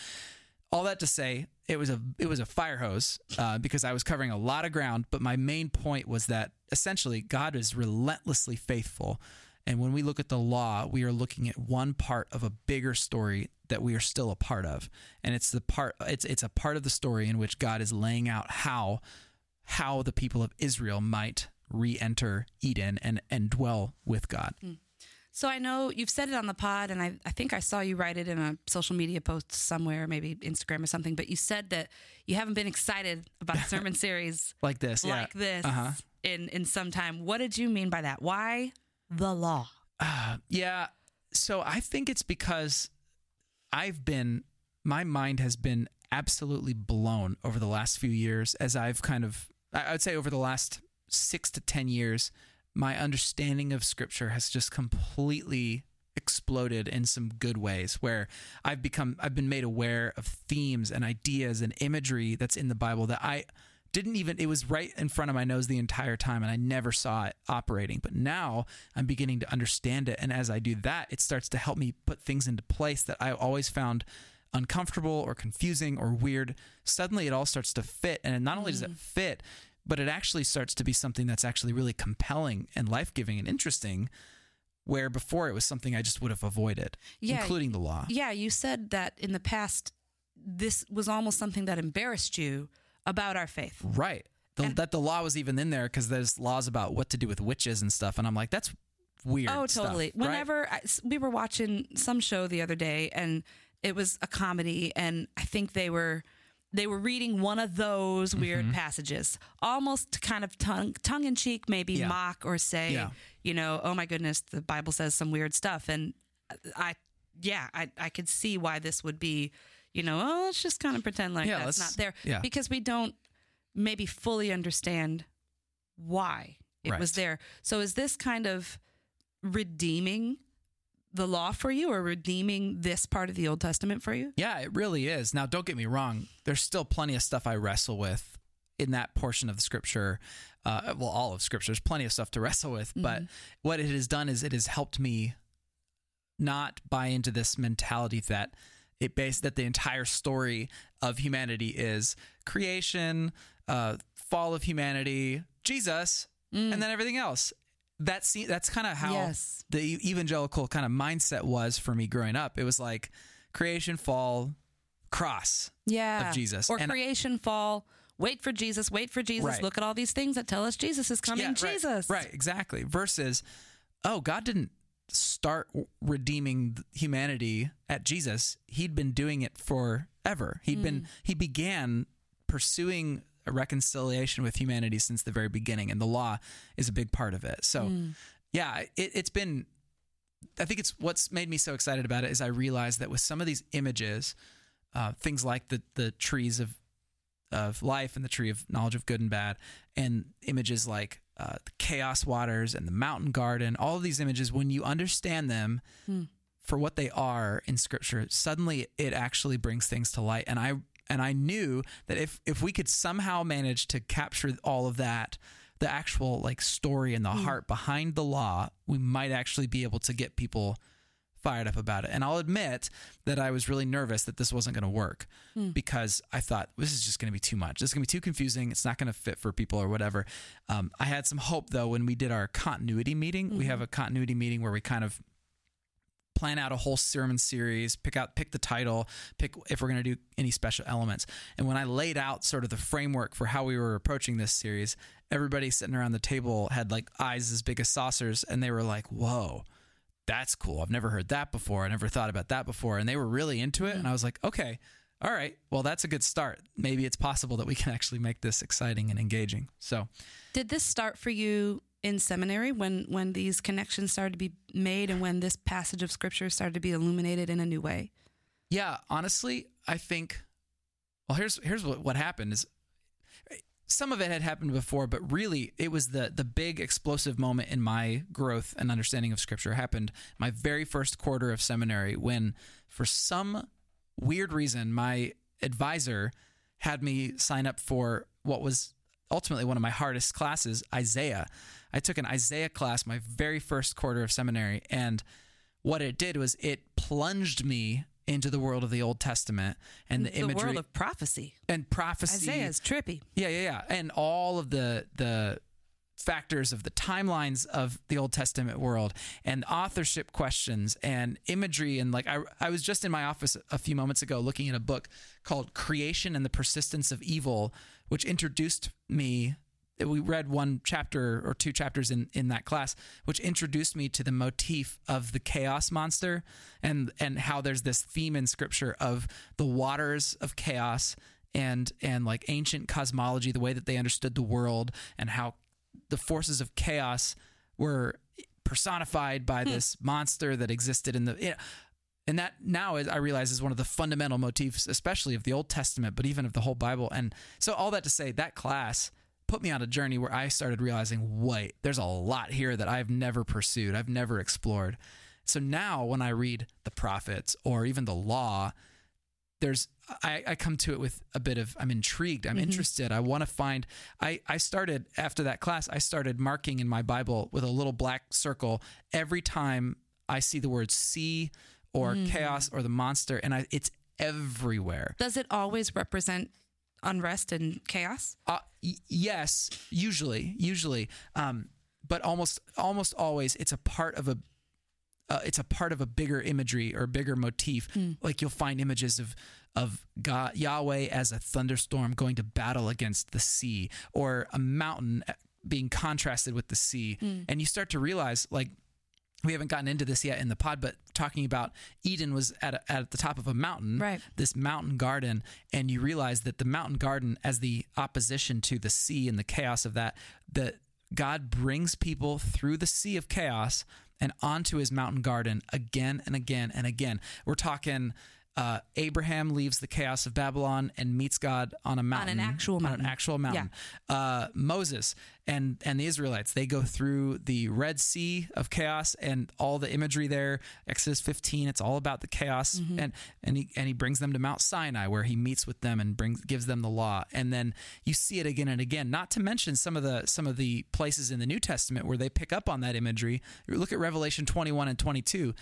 all that to say, it was a it was a fire hose uh, because I was covering a lot of ground. But my main point was that essentially God is relentlessly faithful, and when we look at the law, we are looking at one part of a bigger story that we are still a part of, and it's the part it's it's a part of the story in which God is laying out how how the people of Israel might re-enter Eden and and dwell with God. So I know you've said it on the pod, and I, I think I saw you write it in a social media post somewhere, maybe Instagram or something. But you said that you haven't been excited about a sermon [LAUGHS] series Like this, yeah. like this Uh-huh. in in some time. What did you mean by that? Why the law? Uh, yeah. So I think it's because I've been, my mind has been absolutely blown over the last few years as I've kind of, I would say over the last six to 10 years, my understanding of scripture has just completely exploded in some good ways where I've become, I've been made aware of themes and ideas and imagery that's in the Bible that I, didn't even it was right in front of my nose the entire time and I never saw it operating. But now I'm beginning to understand it and as I do that it starts to help me put things into place that I always found uncomfortable or confusing or weird. Suddenly it all starts to fit and not only does it mm. fit but it actually starts to be something that's actually really compelling and life-giving and interesting where before it was something I just would have avoided Yeah. including the law. Yeah, you said that in the past, this was almost something that embarrassed you about our faith. Right. The, that the law was even in there because there's laws about what to do with witches and stuff, and I'm like, that's weird. Oh, stuff, totally. right? Whenever we were watching some show the other day, and it was a comedy, and I think they were they were reading one of those weird Mm-hmm. passages, almost kind of tongue tongue in cheek, maybe Yeah. mock or say, Yeah. you know, oh my goodness, the Bible says some weird stuff, and I, yeah, I I could see why this would be, you know, oh, let's just kind of pretend like Yeah, that's not there, yeah. because we don't maybe fully understand why it was there. So is this kind of redeeming the law for you or redeeming this part of the Old Testament for you? Yeah, it really is. Now, don't get me wrong. There's still plenty of stuff I wrestle with in that portion of the scripture. Uh, well, all of scripture. There's plenty of stuff to wrestle with. But what it has done is it has helped me not buy into this mentality that it based that the entire story of humanity is creation, uh, fall of humanity, Jesus, and then everything else. That That's that's kind of how Yes. the evangelical kind of mindset was for me growing up. It was like creation, fall, cross. Yeah. Of Jesus. Or And- creation, fall, wait for Jesus, wait for Jesus. Right. Look at all these things that tell us Jesus is coming. right, Jesus. Right, exactly. Versus, oh, God didn't start redeeming humanity at Jesus. He'd been doing it forever. He'd been he began pursuing a reconciliation with humanity since the very beginning, and the law is a big part of it. So, yeah, it, it's been. I think it's what's made me so excited about it is I realized that with some of these images, uh, things like the the trees of of life and the tree of knowledge of good and bad, and images like uh, the chaos waters and the mountain garden, all of these images, when you understand them for what they are in scripture, suddenly it actually brings things to light. And I and I knew that if if we could somehow manage to capture all of that, the actual like story and the heart behind the law, we might actually be able to get people fired up about it. And I'll admit that I was really nervous that this wasn't going to work because I thought this is just going to be too much. This is going to be too confusing. It's not going to fit for people or whatever. Um, I had some hope though when we did our continuity meeting. We have a continuity meeting where we kind of plan out a whole sermon series, pick out pick the title, pick if we're going to do any special elements. And when I laid out sort of the framework for how we were approaching this series, everybody sitting around the table had like eyes as big as saucers and they were like, "Whoa, that's cool. I've never heard that before. I never thought about that before." And they were really into it and I was like, "Okay. All right. Well, that's a good start. Maybe it's possible that we can actually make this exciting and engaging." So, Did this start for you in seminary when when these connections started to be made and when this passage of scripture started to be illuminated in a new way? Yeah, honestly, I think Well, here's here's what what happened is some of it had happened before, but really it was the the big explosive moment in my growth and understanding of scripture happened my very first quarter of seminary when for some weird reason my advisor had me sign up for what was ultimately one of my hardest classes, Isaiah. I took an Isaiah class my very first quarter of seminary and what it did was it plunged me into the world of the Old Testament and the, the imagery world of prophecy. and prophecy. Isaiah is trippy. Yeah, yeah, yeah. And all of the the factors of the timelines of the Old Testament world and authorship questions and imagery and like I I was just in my office a few moments ago looking at a book called Creation and the Persistence of Evil which introduced me we read one chapter or two chapters in, in that class, which introduced me to the motif of the chaos monster and and how there's this theme in scripture of the waters of chaos and and like ancient cosmology, the way that they understood the world and how the forces of chaos were personified by hmm. this monster that existed in the you know, and that now is I realize is one of the fundamental motifs, especially of the Old Testament, but even of the whole Bible. And so all that to say, that class put me on a journey where I started realizing, wait, there's a lot here that I've never pursued, I've never explored. So now when I read the prophets or even the law, there's I, I come to it with a bit of I'm intrigued, I'm mm-hmm. interested. I want to find I, I started after that class, I started marking in my Bible with a little black circle every time I see the word sea or mm-hmm. chaos or the monster, and I it's everywhere. Does it always represent unrest and chaos? Uh, y- yes, usually, usually, um, but almost almost always, it's a part of a. Uh, it's a part of a bigger imagery or bigger motif. Like you'll find images of of God Yahweh as a thunderstorm going to battle against the sea, or a mountain uh, being contrasted with the sea, and you start to realize like we haven't gotten into this yet in the pod, but talking about Eden was at, a, at the top of a mountain, Right. this mountain garden, and you realize that the mountain garden, as the opposition to the sea and the chaos of that, that God brings people through the sea of chaos and onto his mountain garden again and again and again. We're talking. Uh, Abraham leaves the chaos of Babylon and meets God on a mountain, on an actual mountain, on an actual mountain. Uh, Moses and and the Israelites they go through the Red Sea of chaos and all the imagery there. Exodus 15, it's all about the chaos, and and he and he brings them to Mount Sinai where he meets with them and brings gives them the law. And then you see it again and again. Not to mention some of the some of the places in the New Testament where they pick up on that imagery. Look at Revelation 21 and 22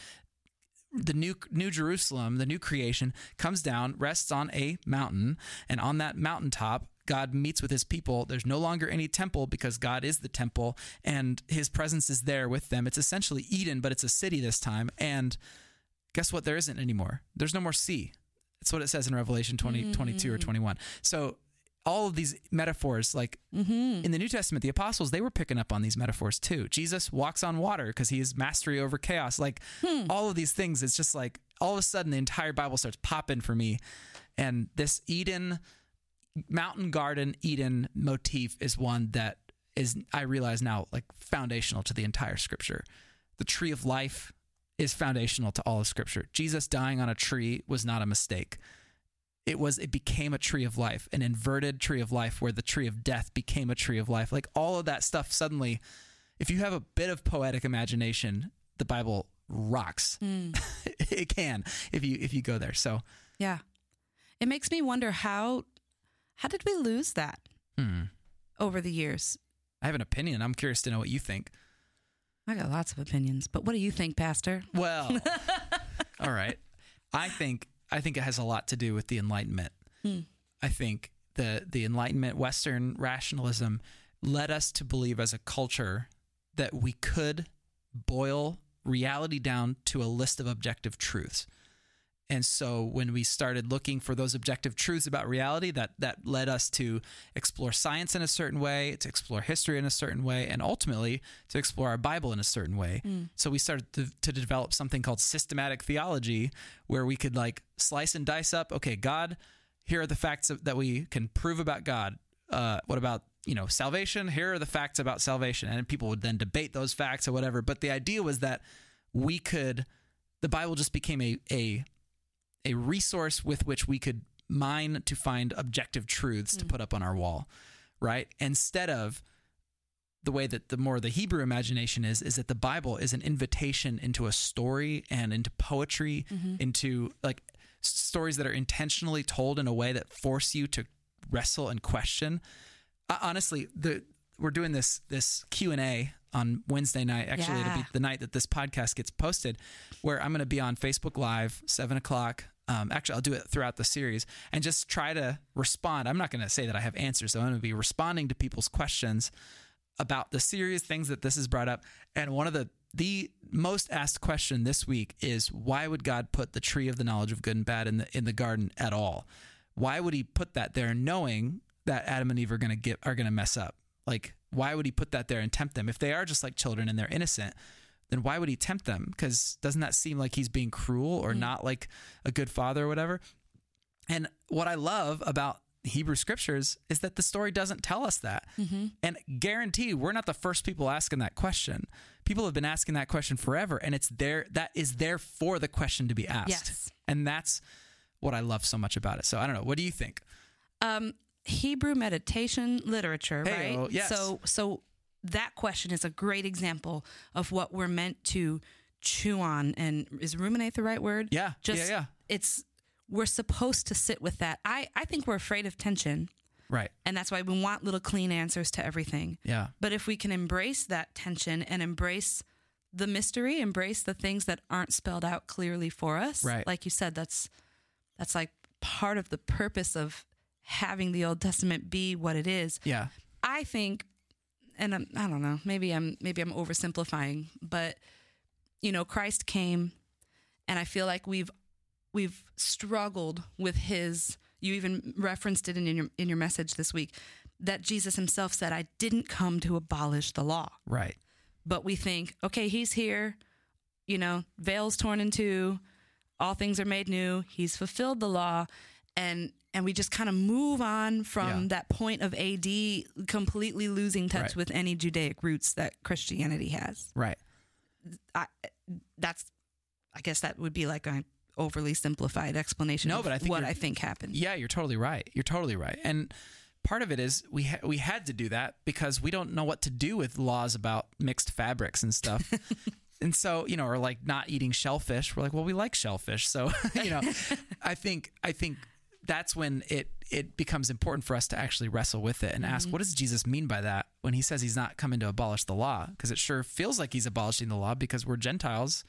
the new new Jerusalem, the new creation, comes down, rests on a mountain, and on that mountaintop, God meets with his people. There's no longer any temple because God is the temple, and his presence is there with them. It's essentially Eden, but it's a city this time. And guess what? There isn't anymore. There's no more sea. That's what it says in Revelation 20, 22 or mm. 21. So all of these metaphors, like mm-hmm. in the New Testament, the apostles, they were picking up on these metaphors too. Jesus walks on water because he has mastery over chaos. Like hmm. all of these things, it's just like all of a sudden the entire Bible starts popping for me. And this Eden, mountain garden Eden motif is one that is, I realize now, like foundational to the entire scripture. The tree of life is foundational to all of scripture. Jesus dying on a tree was not a mistake it was it became a tree of life an inverted tree of life where the tree of death became a tree of life. Like all of that stuff suddenly if you have a bit of poetic imagination the bible rocks. [LAUGHS] It can if you if you go there. So Yeah. It makes me wonder how how did we lose that hmm, over the years? i have an opinion. I'm curious to know what you think. I got lots of opinions, but what do you think, Pastor? well [LAUGHS] all right. I think i think it has a lot to do with the enlightenment. Hmm. I think the the enlightenment western rationalism led us to believe as a culture that we could boil reality down to a list of objective truths and so when we started looking for those objective truths about reality that that led us to explore science in a certain way to explore history in a certain way and ultimately to explore our bible in a certain way. So we started to, to develop something called systematic theology where we could like slice and dice up okay god here are the facts that we can prove about god. Uh, what about you know salvation? Here are the facts about salvation. And people would then debate those facts or whatever. But the idea was that we could the bible just became a a a resource with which we could mine to find objective truths to put up on our wall, right? Instead of the way that the more the Hebrew imagination is, is that the Bible is an invitation into a story and into poetry, into like stories that are intentionally told in a way that force you to wrestle and question. Uh, honestly, the we're doing this this Q and A on Wednesday night. Actually, it'll be the night that this podcast gets posted, where I'm going to be on Facebook Live, seven o'clock. Um, actually, I'll do it throughout the series and just try to respond. I'm not going to say that I have answers. So I'm going to be responding to people's questions about the serious things that this has brought up. And one of the the most asked question this week is why would God put the tree of the knowledge of good and bad in the in the garden at all? Why would he put that there knowing that Adam and Eve are going to get are going to mess up? Like why would he put that there and tempt them if they are just like children and they're innocent? Then why would he tempt them? Because doesn't that seem like he's being cruel or not like a good father or whatever? And what I love about Hebrew scriptures is that the story doesn't tell us that. And guarantee we're not the first people asking that question. People have been asking that question forever, and it's there. That is there for the question to be asked. Yes. And that's what I love so much about it. So I don't know. What do you think? um, Hebrew meditation literature, Hey-o, right? yes. So, so that question is a great example of what we're meant to chew on. And is ruminate the right word? Yeah, Just, yeah, yeah. It's we're supposed to sit with that. I I think we're afraid of tension, Right. and that's why we want little clean answers to everything. Yeah. But if we can embrace that tension and embrace the mystery, embrace the things that aren't spelled out clearly for us, Right. like you said, that's that's like part of the purpose of having the Old Testament be what it is. Yeah. I think, and I'm, I don't know, maybe I'm maybe I'm oversimplifying, but you know, Christ came, and I feel like we've we've struggled with his. You even referenced it in your in your message this week that Jesus himself said, "I didn't come to abolish the law." Right. But we think, okay, he's here, you know, veils torn in two, all things are made new. He's fulfilled the law, and and we just kind of move on from Yeah. that point of AD, completely losing touch Right. with any Judaic roots that Christianity has. Right. I, that's, I guess that would be like an overly simplified explanation. No, but I think what I think happened. Yeah, you're totally right. You're totally right. And part of it is we ha- we had to do that because we don't know what to do with laws about mixed fabrics and stuff. [LAUGHS] and so, you know, or like not eating shellfish. We're like, well, we like shellfish. So, [LAUGHS] you know, [LAUGHS] I think I think that's when it it becomes important for us to actually wrestle with it and ask, mm-hmm. what does Jesus mean by that when he says he's not coming to abolish the law? Because it sure feels like he's abolishing the law because we're Gentiles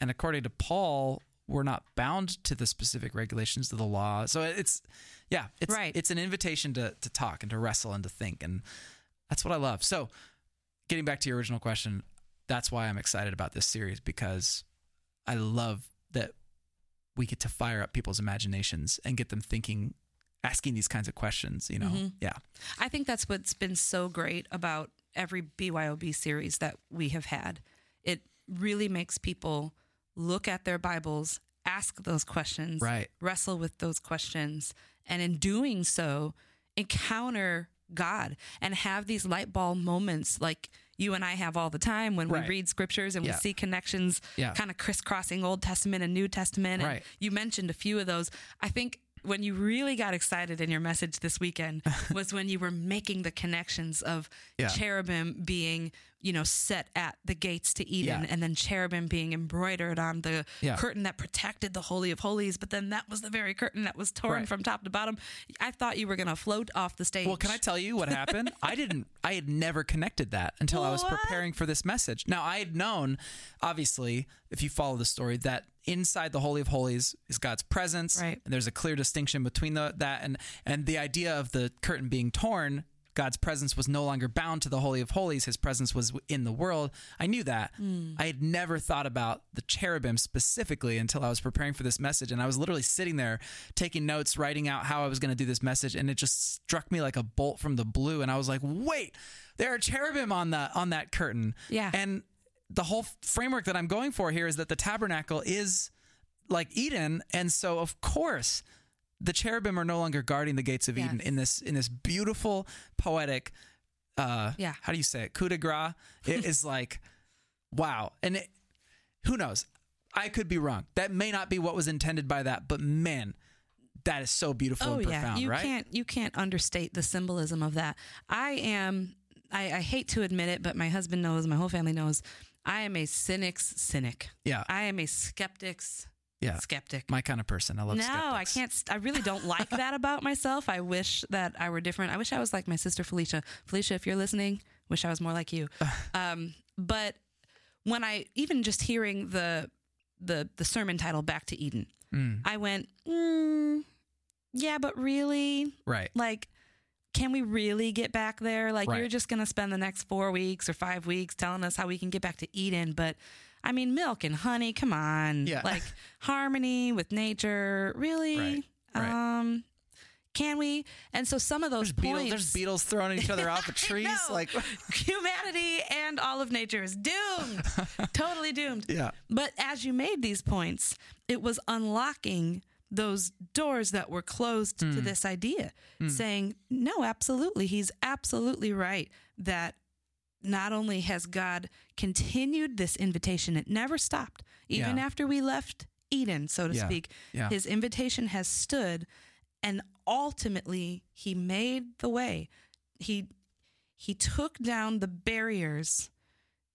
and according to Paul, we're not bound to the specific regulations of the law. So it's yeah, it's Right. it's an invitation to to talk and to wrestle and to think and that's what I love. So, getting back to your original question, that's why I'm excited about this series because I love that we get to fire up people's imaginations and get them thinking asking these kinds of questions, you know. Mm-hmm. Yeah. I think that's what's been so great about every BYOB series that we have had. It really makes people look at their Bibles, ask those questions, Right. wrestle with those questions, and in doing so, encounter God and have these light bulb moments like you and I have all the time when Right. we read scriptures and Yeah. we see connections Yeah. kind of crisscrossing Old Testament and New Testament. And Right. you mentioned a few of those. I think when you really got excited in your message this weekend [LAUGHS] was when you were making the connections of Yeah. cherubim being, you know, set at the gates to Eden Yeah. and then cherubim being embroidered on the Yeah. curtain that protected the Holy of Holies, but then that was the very curtain that was torn Right. from top to bottom. I thought you were going to float off the stage. Well, can I tell you what happened? [LAUGHS] I didn't. I had never connected that until I was preparing for this message. Now I had known, obviously, if you follow the story, that inside the Holy of Holies is God's presence, Right. And there's a clear distinction between the that and and the idea of the curtain being torn. God's presence was no longer bound to the Holy of Holies. His presence was in the world. I knew that. Hmm. I had never thought about the cherubim specifically until I was preparing for this message. And I was literally sitting there taking notes, writing out how I was going to do this message. And it just struck me like a bolt from the blue. And I was like, wait, there are cherubim on the on that curtain. Yeah. And the whole framework that I'm going for here is that the tabernacle is like Eden. And so of course the cherubim are no longer guarding the gates of Eden in this in this beautiful poetic uh Yeah. how do you say it coup de grace it [LAUGHS] is like wow and it, who knows i could be wrong that may not be what was intended by that but man that is so beautiful oh and profound, yeah, you right? can't you can't understate the symbolism of that. I am. I, I hate to admit it, but my husband knows, my whole family knows. I am a cynic's cynic. Yeah. I am a skeptic's Yeah. skeptic. My kind of person. I love no, I skeptics. can't. I really don't like that about myself. I wish that I were different. I wish I was like my sister Felicia. Felicia, if you're listening, wish I was more like you. [SIGHS] Um, but when I even just hearing the the the sermon title "Back to Eden," Mm, I went, mm, "Yeah, but really, right. like." Can we really get back there? Like, Right. you're just going to spend the next four weeks or five weeks telling us how we can get back to Eden. But I mean, milk and honey, come on. Yeah. [LAUGHS] Like, harmony with nature. Really? Right, right. Um, can we? And so some of those There's beetles, points. there's beetles throwing each other off of [LAUGHS] trees. No. Like, [LAUGHS] humanity and all of nature is doomed. totally doomed. yeah. But as you made these points, it was unlocking those doors that were closed Hmm. to this idea, saying, no, absolutely. He's absolutely right that not only has God continued this invitation, it never stopped, even Yeah. after we left Eden, so to Yeah. speak. Yeah. His invitation has stood, and ultimately, he made the way. He he took down the barriers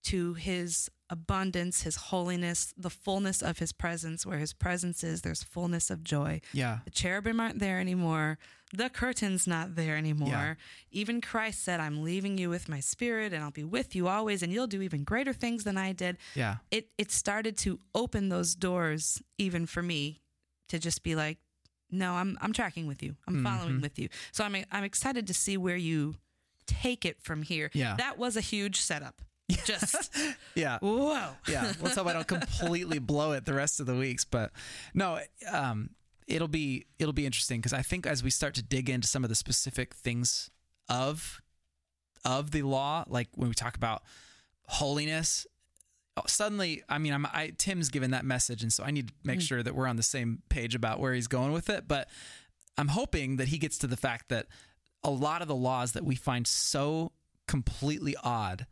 to his abundance, his holiness, the fullness of his presence. Where his presence is, there's fullness of joy. Yeah. The cherubim aren't there anymore. The curtain's not there anymore. Yeah. Even Christ said, I'm leaving you with my spirit and I'll be with you always and you'll do even greater things than I did. Yeah. It it started to open those doors even for me to just be like, no, I'm I'm tracking with you. I'm Mm-hmm. following with you. So I'm I'm excited to see where you take it from here. Yeah. That was a huge setup. Just [LAUGHS] Yeah. whoa. yeah let's hope i don't completely blow it the rest of the weeks but no um it'll be it'll be interesting because i think as we start to dig into some of the specific things of of the law like when we talk about holiness suddenly i mean i'm i tim's given that message and so i need to make sure that we're on the same page about where he's going with it but i'm hoping that he gets to the fact that a lot of the laws that we find so completely odd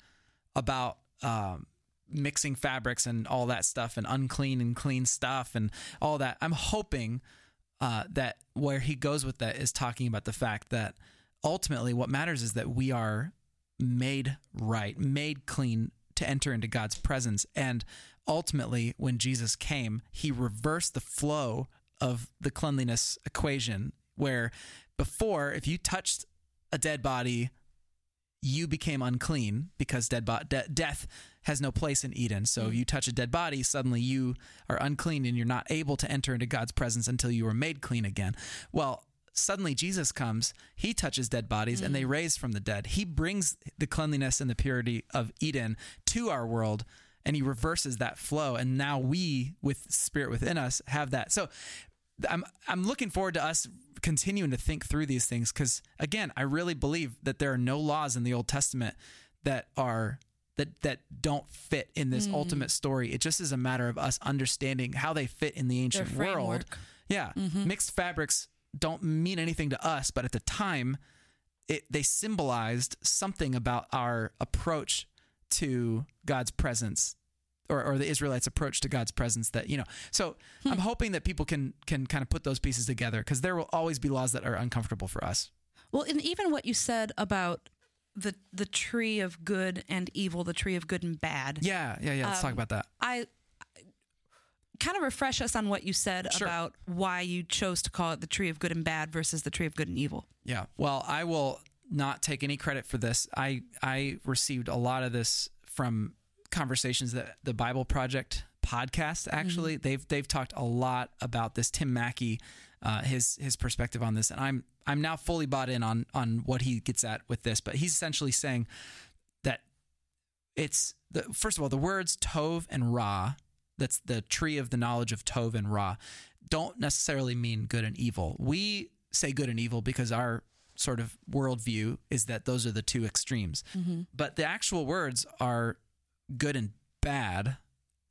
about um, mixing fabrics and all that stuff and unclean and clean stuff and all that. I'm hoping uh, that where he goes with that is talking about the fact that ultimately what matters is that we are made right, made clean to enter into God's presence. And ultimately, when Jesus came, he reversed the flow of the cleanliness equation where before, if you touched a dead body, you became unclean because dead bo- de- death has no place in Eden. So if mm. you touch a dead body, suddenly you are unclean and you're not able to enter into God's presence until you are made clean again. Well, suddenly Jesus comes, he touches dead bodies and they mm. raise from the dead. He brings the cleanliness and the purity of Eden to our world and he reverses that flow and now we with spirit within us have that. So I'm I'm looking forward to us continuing to think through these things because again, I really believe that there are no laws in the Old Testament that are that that don't fit in this hmm. ultimate story. It just is a matter of us understanding how they fit in the ancient world. Yeah, mm-hmm. mixed fabrics don't mean anything to us, but at the time, it they symbolized something about our approach to God's presence or, or the Israelites' approach to God's presence that you know. So I'm hoping that people can can kind of put those pieces together because there will always be laws that are uncomfortable for us. Well, and even what you said about the the tree of good and evil, the tree of good and bad. Yeah, yeah, yeah. Let's talk Um, about that. I kind of refresh us on what you said Sure. about why you chose to call it the tree of good and bad versus the tree of good and evil. Yeah. Well, I will not take any credit for this. I I received a lot of this from conversations that the Bible Project podcast actually they've they've talked a lot about this. Tim Mackie uh, his his perspective on this and I'm I'm now fully bought in on on what he gets at with this but he's essentially saying that it's the first of all the words tov and ra that's the tree of the knowledge of tov and ra don't necessarily mean good and evil. We say good and evil because our sort of worldview is that those are the two extremes. But the actual words are good and bad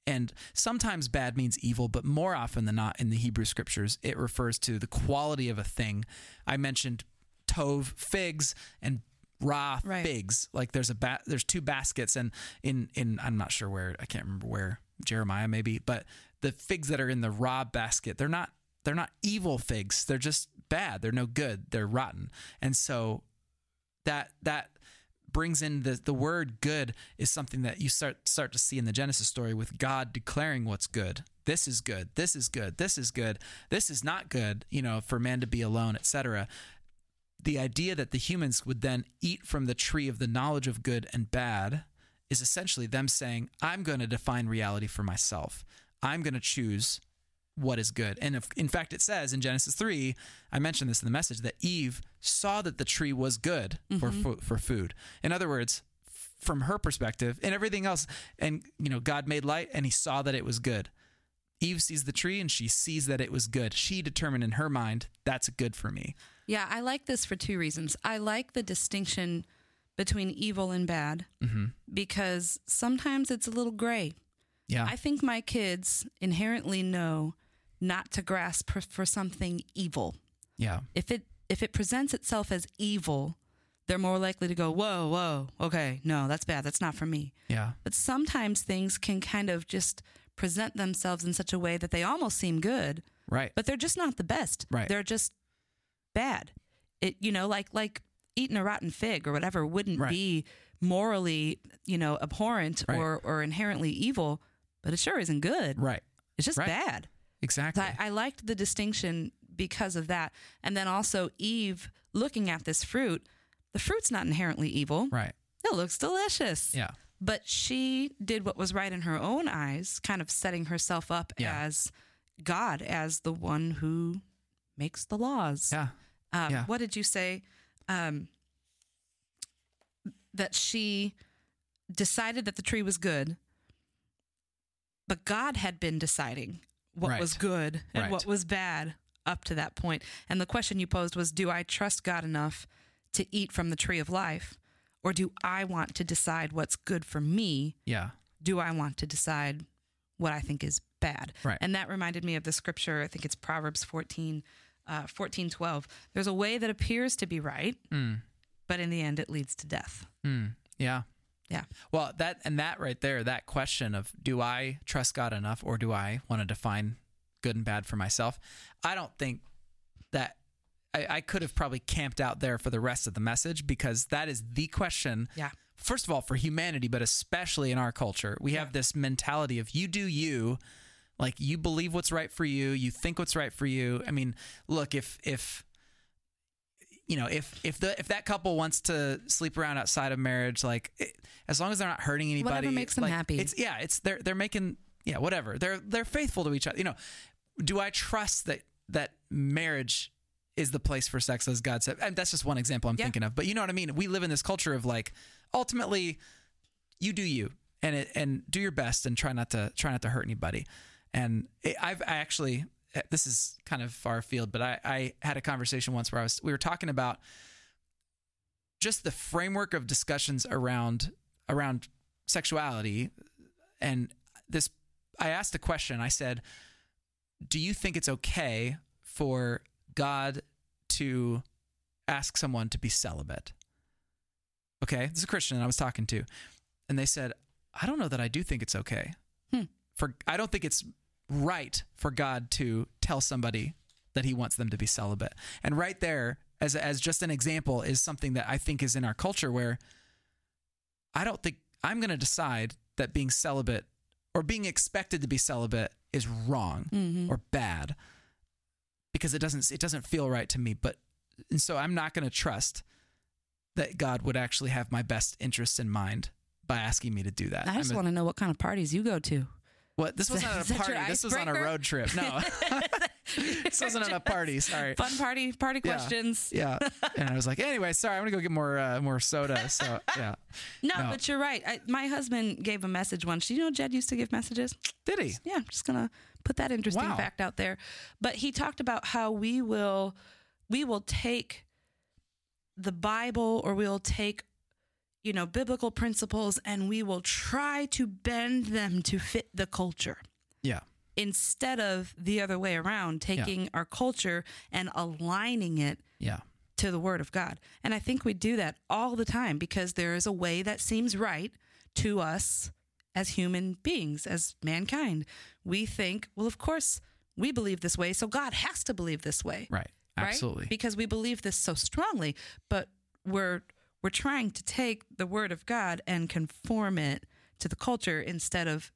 and sometimes bad means evil, but more often than not in the Hebrew scriptures, it refers to the quality of a thing. I mentioned tov figs and ra Right. figs. Like there's a ba- there's two baskets, and in in I'm not sure where I can't remember where Jeremiah maybe, but the figs that are in the ra basket, they're not they're not evil figs. They're just bad. They're no good. They're rotten. And so that that brings in the the word good is something that you start start to see in the Genesis story with God declaring what's good. This is good. This is good. This is good. This is not good, you know, for man to be alone, etc. The idea that the humans would then eat from the tree of the knowledge of good and bad is essentially them saying, I'm going to define reality for myself. I'm going to choose what is good. And if, in fact, it says in Genesis 3, I mentioned this in the message, that Eve saw that the tree was good for, mm-hmm. for, for food. In other words, f- from her perspective and everything else, and, you know, God made light and he saw that it was good. Eve sees the tree and she sees that it was good. She determined in her mind, that's good for me. Yeah, I like this for two reasons. I like the distinction between evil and bad mm-hmm. because sometimes it's a little gray. Yeah. I think my kids inherently know not to grasp for, for something evil. yeah. If it if it presents itself as evil, they're more likely to go, "Whoa, whoa, okay, no, that's bad. That's not for me." Yeah. But sometimes things can kind of just present themselves in such a way that they almost seem good, Right. but they're just not the best. Right. They're just bad. It you know, like like eating a rotten fig or whatever wouldn't Right. be morally, you know, abhorrent Right. or or inherently evil, but it sure isn't good. right. It's just Right. bad. Exactly. I, I liked the distinction because of that. And then also Eve looking at this fruit, the fruit's not inherently evil. right. It looks delicious. Yeah. But she did what was right in her own eyes, kind of setting herself up Yeah. as God, as the one who makes the laws. Yeah. Um, Yeah. What did you say? Um, that she decided that the tree was good, but God had been deciding what Right. was good and Right. what was bad up to that point. And the question you posed was Do I trust God enough to eat from the tree of life? Or do I want to decide what's good for me? Yeah. Do I want to decide what I think is bad? Right. And that reminded me of the scripture, I think it's Proverbs 14, uh, 14 12. There's a way that appears to be right, Mm. but in the end it leads to death. Mm. Yeah. Yeah. Well, that and that right there, that question of do I trust God enough or do I want to define good and bad for myself? I don't think that I, I could have probably camped out there for the rest of the message because that is the question. Yeah. First of all, for humanity, but especially in our culture, we have this mentality of you do you, like you believe what's right for you, you think what's right for you. I mean, look, if if you know, if if the if that couple wants to sleep around outside of marriage, like it, as long as they're not hurting anybody, Whatever makes them like, happy. It's yeah, it's they're they're making yeah whatever they're they're faithful to each other. You know, do I trust that that marriage is the place for sex as God said? And that's just one example I'm Yeah. thinking of. But you know what I mean? We live in this culture of like ultimately you do you and it, and do your best and try not to try not to hurt anybody. And it, I've I actually this is kind of far afield, but I, I had a conversation once where I was we were talking about just the framework of discussions around around sexuality and this I asked a question. I said, "Do you think it's okay for God to ask someone to be celibate?" Okay, this is a Christian I was talking to, and they said, "I don't know that I do think it's okay. Hmm. For I don't think it's right for God to tell somebody that He wants them to be celibate." And right there, as as just an example, is something that I think is in our culture where I don't think I'm going to decide that being celibate or being expected to be celibate is wrong Mhm. or bad because it doesn't it doesn't feel right to me but and so I'm not going to trust that God would actually have my best interests in mind by asking me to do that. I just want to know what kind of parties you go to. What this wasn't at a party. This was on a road trip. No, [LAUGHS] [LAUGHS] this wasn't at a party. Sorry. Fun party, party Yeah. questions. Yeah, and I was like, anyway, sorry, I'm gonna go get more uh, more soda. So yeah, [LAUGHS] No, No. but you're right. I, my husband gave a message once. Do you know Jed used to give messages? did he? Yeah, I'm just gonna put that interesting Wow. fact out there. But he talked about how we will we will take the Bible or we'll take you know biblical principles and we will try to bend them to fit the culture Yeah, instead of the other way around taking our culture and aligning it yeah, to the word of God. And I think we do that all the time because there is a way that seems right to us as human beings, as mankind. We think, well, of course, we believe this way, so God has to believe this way. Right. right? Absolutely. Because we believe this so strongly, but we're we're trying to take the word of God and conform it to the culture instead of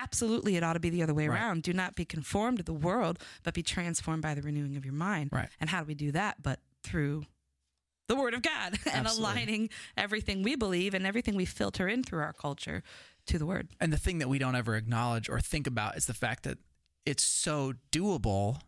absolutely it ought to be the other way Right. around. Do not be conformed to the world, but be transformed by the renewing of your mind. Right. And how do we do that? But through the word of God [LAUGHS] and Absolutely. aligning everything we believe and everything we filter in through our culture to the word. And the thing that we don't ever acknowledge or think about is the fact that it's so doable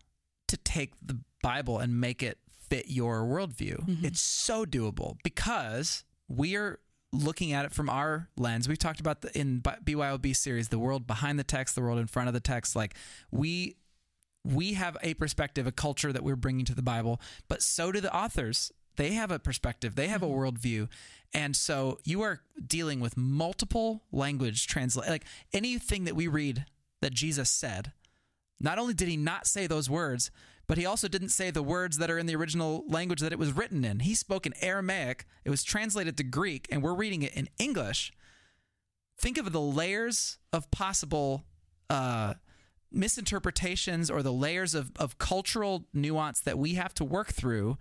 to take the Bible and make it fit your worldview. Mm-hmm. It's so doable because we are looking at it from our lens. We've talked about the in BYOB series, the world behind the text, the world in front of the text. Like we we have a perspective, a culture that we're bringing to the Bible, but so do the authors. They have a perspective, they have a mm-hmm. worldview. And so you are dealing with multiple language translate like anything that we read that Jesus said. Not only did he not say those words, but he also didn't say the words that are in the original language that it was written in. He spoke in Aramaic, it was translated to Greek, and we're reading it in English. Think of the layers of possible uh, misinterpretations or the layers of, of cultural nuance that we have to work through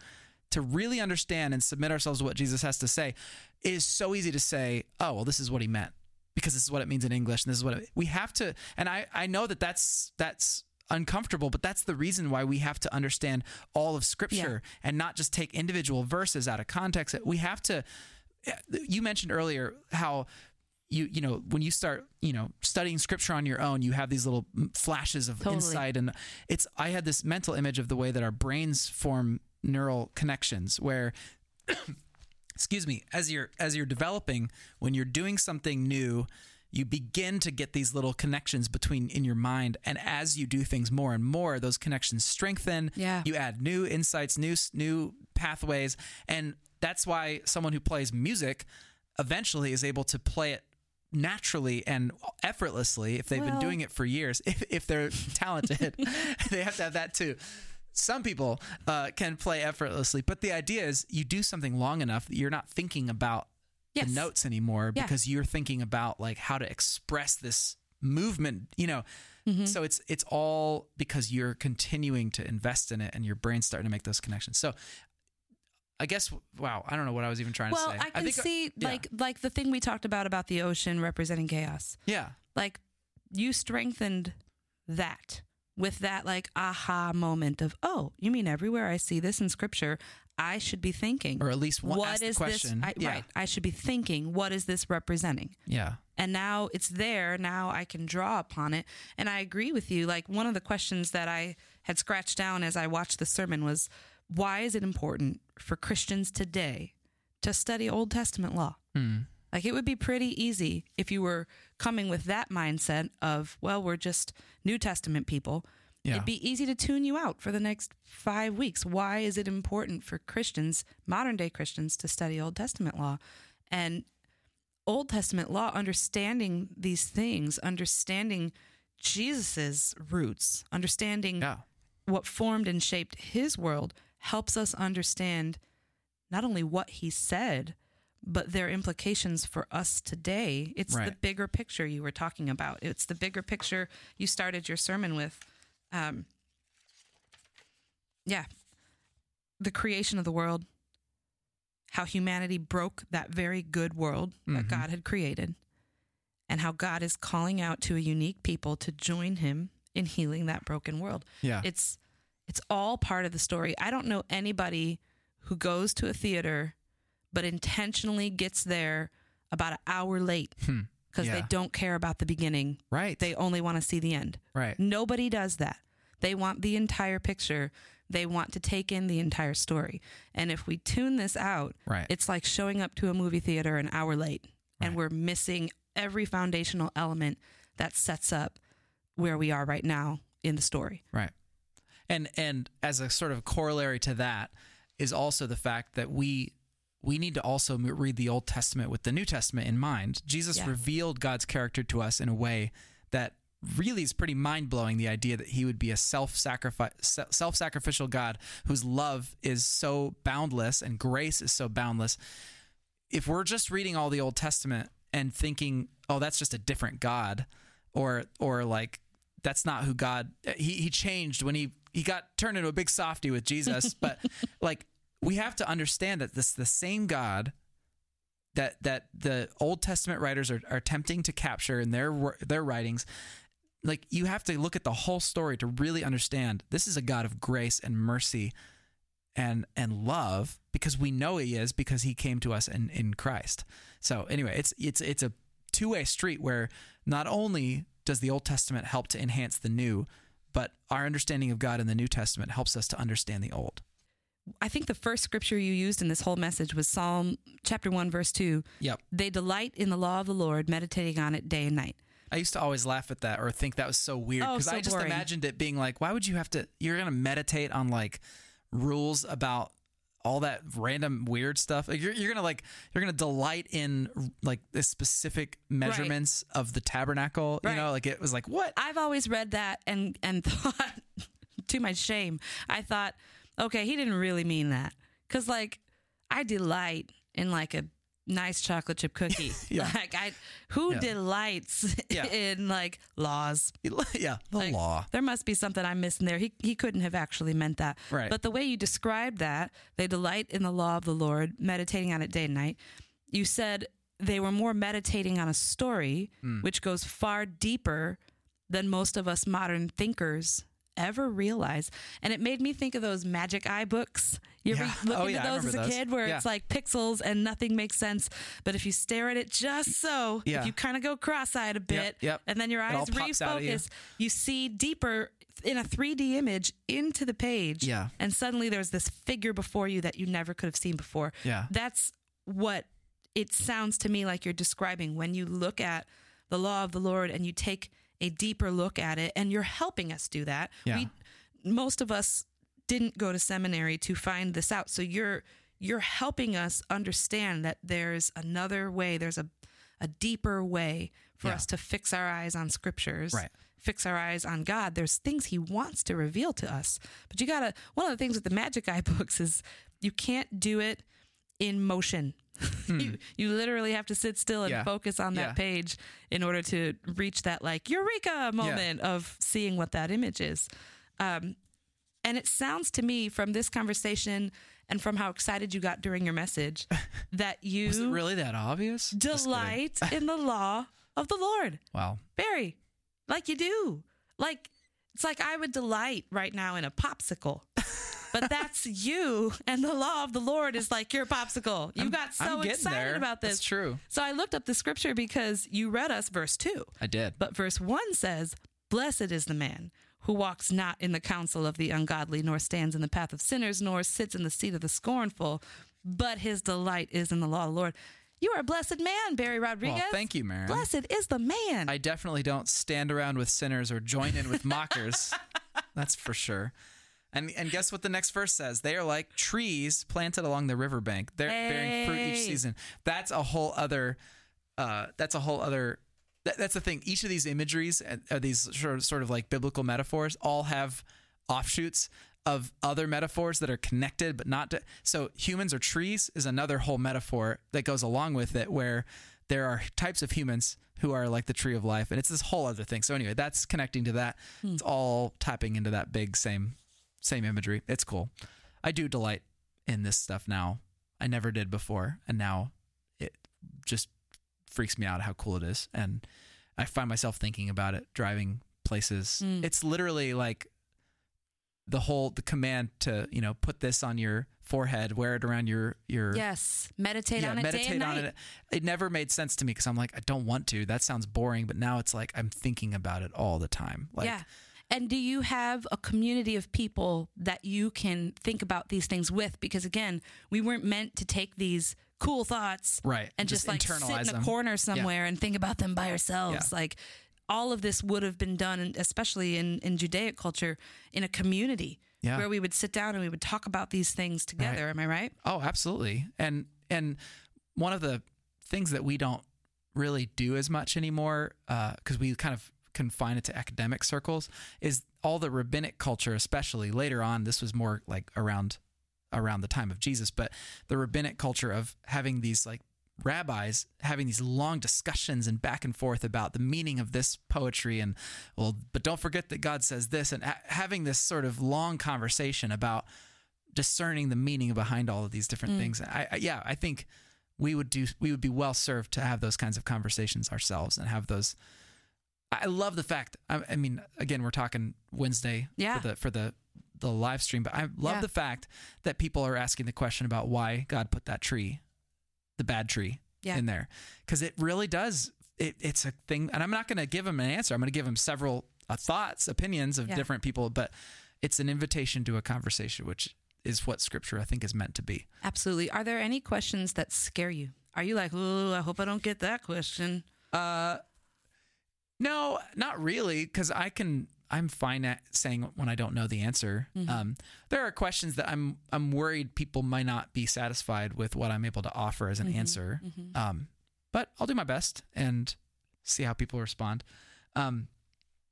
to really understand and submit ourselves to what Jesus has to say. It is so easy to say, oh, well, this is what he meant because this is what it means in English and this is what it, we have to. And I, I know that that's, that's uncomfortable, but that's the reason why we have to understand all of scripture and not just take individual verses out of context. We have to, you mentioned earlier how you you know when you start you know studying scripture on your own you have these little flashes of Totally. insight and it's i had this mental image of the way that our brains form neural connections where [COUGHS] excuse me as you're as you're developing when you're doing something new you begin to get these little connections between in your mind. And as you do things more and more those connections strengthen. Yeah. you add new insights new new pathways. And that's why someone who plays music eventually is able to play it naturally and effortlessly if they've been doing it for years [LAUGHS] if, if they're talented. [LAUGHS] [LAUGHS] They have to have that too. Some people uh, can play effortlessly but the idea is you do something long enough that you're not thinking about Yes. the notes anymore Yeah. because you're thinking about like how to express this movement you know Mm-hmm. so it's it's all because you're continuing to invest in it and your brain's starting to make those connections so i guess wow i don't know what i was even trying Well, to say Well, I can think uh, see yeah. like like the thing we talked about about the ocean representing chaos. yeah Like you strengthened that with that like aha moment of oh, you mean everywhere I see this in scripture, I should be thinking or at least one what the question this? I, yeah Right, I should be thinking what is this representing? yeah and now it's there now i can draw upon it and i agree with you like one of the questions that i had scratched down as i watched the sermon was why is it important for christians today to study old testament law Hmm. like it would be pretty easy if you were coming with that mindset of well we're just new testament people Yeah. it'd be easy to tune you out for the next five weeks why is it important for christians modern day christians to study old testament law and Old Testament law, understanding these things, understanding Jesus's roots, understanding yeah what formed and shaped his world, helps us understand not only what he said, but their implications for us today. It's the bigger picture you were talking about. It's the bigger picture you started your sermon with. Um, yeah, the creation of the world, how humanity broke that very good world that Mhm. God had created, and how God is calling out to a unique people to join him in healing that broken world. yeah It's it's all part of the story. I don't know anybody who goes to a theater but intentionally gets there about an hour late Hmm. Because they don't care about the beginning. right They only want to see the end. right Nobody does that. They want the entire picture. They want to take in the entire story. And if we tune this out, right it's like showing up to a movie theater an hour late and we're missing every foundational element that sets up where we are right now in the story. Right. And and as a sort of corollary to that is also the fact that we we need to also read the Old Testament with the New Testament in mind. Jesus Yeah. revealed God's character to us in a way that really is pretty mind-blowing the idea that he would be a self-sacrifice self-sacrificial God whose love is so boundless and grace is so boundless. If we're just reading all the Old Testament and thinking, "Oh, that's just a different God," or or like that's not who God he he changed when he he got turned into a big softy with Jesus, [LAUGHS] but like we have to understand that this the same God that that the Old Testament writers are, are attempting to capture in their their writings. Like you have to look at the whole story to really understand this is a God of grace and mercy and and love because we know he is because he came to us in, in Christ. So anyway, it's it's it's a two-way street where not only does the Old Testament help to enhance the new, but our understanding of God in the New Testament helps us to understand the old. I think the first scripture you used in this whole message was Psalm chapter 1 verse 2. Yep. They delight in the law of the Lord, meditating on it day and night. I used to always laugh at that or think that was so weird Oh, because so I just boring. imagined it being like, why would you have to? You're gonna meditate on like rules about all that random weird stuff. Like you're, you're gonna like you're gonna delight in like the specific measurements of the tabernacle. Right. You know, like it was like what? I've always read that and and [LAUGHS] thought to my shame, I thought, okay, he didn't really mean that. Cuz like I delight in like a nice chocolate chip cookie. [LAUGHS] Yeah. Like I who Yeah. delights Yeah. [LAUGHS] in like laws? yeah, the Like, law. There must be something I'm missing there. He he couldn't have actually meant that. Right. But the way you described that, they delight in the law of the Lord, meditating on it day and night. You said they were more meditating on a story, Hmm. which goes far deeper than most of us modern thinkers ever realize. And it made me think of those magic eye books. You ever Yeah. look Oh, into yeah, those as a those. kid where Yeah. it's like pixels and nothing makes sense. But if you stare at it just so, if you kind of go cross-eyed a bit, yep. and then your eyes at you. refocus, you see deeper in a 3D image into the page. Yeah. And suddenly there's this figure before you that you never could have seen before. Yeah. That's what it sounds to me like you're describing when you look at the law of the Lord and you take a deeper look at it and you're helping us do that. Yeah. We most of us didn't go to seminary to find this out. So you're you're helping us understand that there's another way, there's a a deeper way for Yeah. us to fix our eyes on scriptures. Right. Fix our eyes on God. There's things he wants to reveal to us. But you gotta one of the things with the magic eye [LAUGHS] books is you can't do it in motion. You, you literally have to sit still and Hmm. Yeah. focus on that Yeah. page in order to reach that like eureka moment of seeing what that image is. Um, and it sounds to me from this conversation and from how excited you got during your message [LAUGHS] that you Was it really that obvious? Delight [LAUGHS] in the law of the Lord. Wow. Barry, like you do. Like it's like I would delight right now in a popsicle. But that's you, and the law of the Lord is like your popsicle. You I'm- got so I'm getting excited there. about this. That's true. So I looked up the scripture because you read us verse 2. I did. But verse 1 says, Blessed is the man who walks not in the counsel of the ungodly, nor stands in the path of sinners, nor sits in the seat of the scornful, but his delight is in the law of the Lord. You are a blessed man, Barry Rodriguez. Well, thank you, Maron. Blessed is the man. I definitely don't stand around with sinners or join in with mockers. [LAUGHS] That's for sure. And and guess what the next verse says? They are like trees planted along the riverbank. They're bearing fruit each season. That's a whole other. Uh, that's a whole other. That, that's the thing. Each of these imageries, uh, are these sort of, sort of like biblical metaphors, all have offshoots of other metaphors that are connected, but not. To, so humans are trees is another whole metaphor that goes along with it, where there are types of humans who are like the tree of life, and it's this whole other thing. So anyway, that's connecting to that. It's all tapping into that big same same imagery. It's cool. I do delight in this stuff now. I never did before, and now it just freaks me out how cool it is, and I find myself thinking about it driving places. Mm. It's literally like the whole the command to you know put this on your forehead, wear it around your your yes. Meditate on it day meditate and on night. it. It never made sense to me because I'm like I don't want to. That sounds boring, but now it's like I'm thinking about it all the time. Like yeah. And do you have a community of people that you can think about these things with? Because again, we weren't meant to take these cool thoughts Right, and just, like sit in a them. corner somewhere and think about them by ourselves. Yeah. Like all of this would have been done, especially in, in Judaic culture, in a community Yeah. where we would sit down and we would talk about these things together. Am I right? Oh, absolutely. And and one of the things that we don't really do as much anymore uh, because we kind of confine it to academic circles is all the rabbinic culture, especially later on. This was more like around around the time of Jesus, but the rabbinic culture of having these like rabbis having these long discussions and back and forth about the meaning of this poetry and well but don't forget that god says this and ha- having this sort of long conversation about discerning the meaning behind all of these different mm. things I, I yeah i think we would do we would be well served to have those kinds of conversations ourselves and have those i love the fact i, I mean again we're talking wednesday Yeah. for the for the the live stream but i love Yeah. the fact that people are asking the question about why god put that tree the bad tree Yeah. in there because it really does it, it's a thing and i'm not going to give him an answer i'm going to give him several uh, thoughts opinions of different people but it's an invitation to a conversation which is what scripture i think is meant to be Absolutely. Are there any questions that scare you? Are you like, oh, I hope I don't get that question? Uh, no, not really, because I can. I'm fine at saying when I don't know the answer. Um, there are questions that I'm I'm worried people might not be satisfied with what I'm able to offer as an answer. Um, but I'll do my best and see how people respond. Um,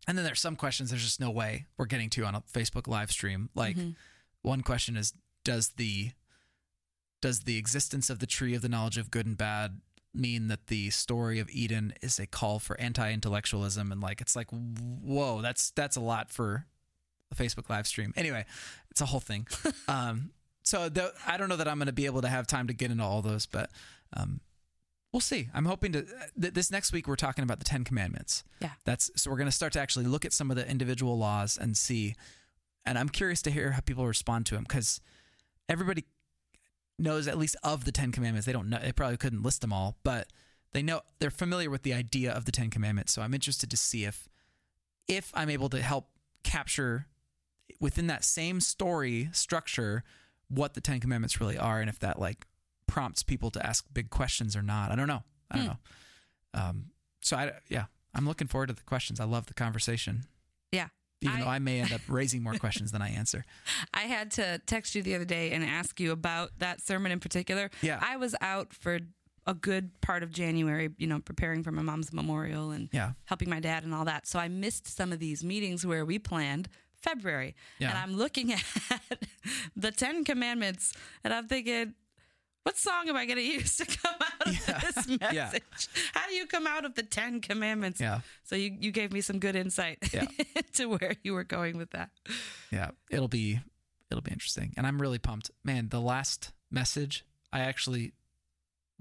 and then there's some questions there's just no way we're getting to on a Facebook live stream. Like one question is, does the does the existence of the tree of the knowledge of good and bad mean that the story of Eden is a call for anti-intellectualism and like it's like whoa that's that's a lot for a Facebook live stream. Anyway it's a whole thing. [LAUGHS] Um so the, I don't know that I'm going to be able to have time to get into all those but um we'll see. I'm hoping to th- this next week we're talking about the 10 commandments. Yeah. that's so we're going to start to actually look at some of the individual laws and see and I'm curious to hear how people respond to them cuz everybody knows at least of the Ten Commandments. They don't know; they probably couldn't list them all, but they know they're familiar with the idea of the Ten Commandments. So I'm interested to see if if I'm able to help capture within that same story structure what the Ten Commandments really are, and if that like prompts people to ask big questions or not. I don't know. I don't know. Um, so I yeah, I'm looking forward to the questions. I love the conversation, Yeah. Even I- though I may end up raising more questions than I answer. [LAUGHS] I had to text you the other day and ask you about that sermon in particular. Yeah. I was out for a good part of January, you know, preparing for my mom's memorial and Yeah. helping my dad and all that. So I missed some of these meetings where we planned February. Yeah. And I'm looking [LAUGHS] at the 10 commandments and I'm thinking, what song am I going [LAUGHS] to use to come out of this [LAUGHS] message? Yeah. How do you come out of the 10 commandments? Yeah. So you, you gave me some good insight Yeah. [LAUGHS] to where you were going with that. yeah it'll be it'll be interesting and i'm really pumped man the last message i actually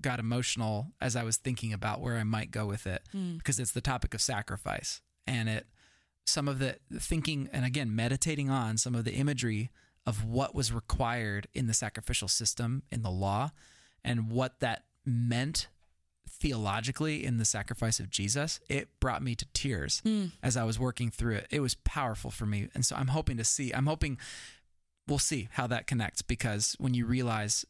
got emotional as i was thinking about where i might go with it hmm. because it's the topic of sacrifice and it some of the thinking and again meditating on some of the imagery of what was required in the sacrificial system in the law and what that meant theologically in the sacrifice of Jesus, it brought me to tears hmm. as I was working through it. It was powerful for me. And so I'm hoping to see, I'm hoping we'll see how that connects because when you realize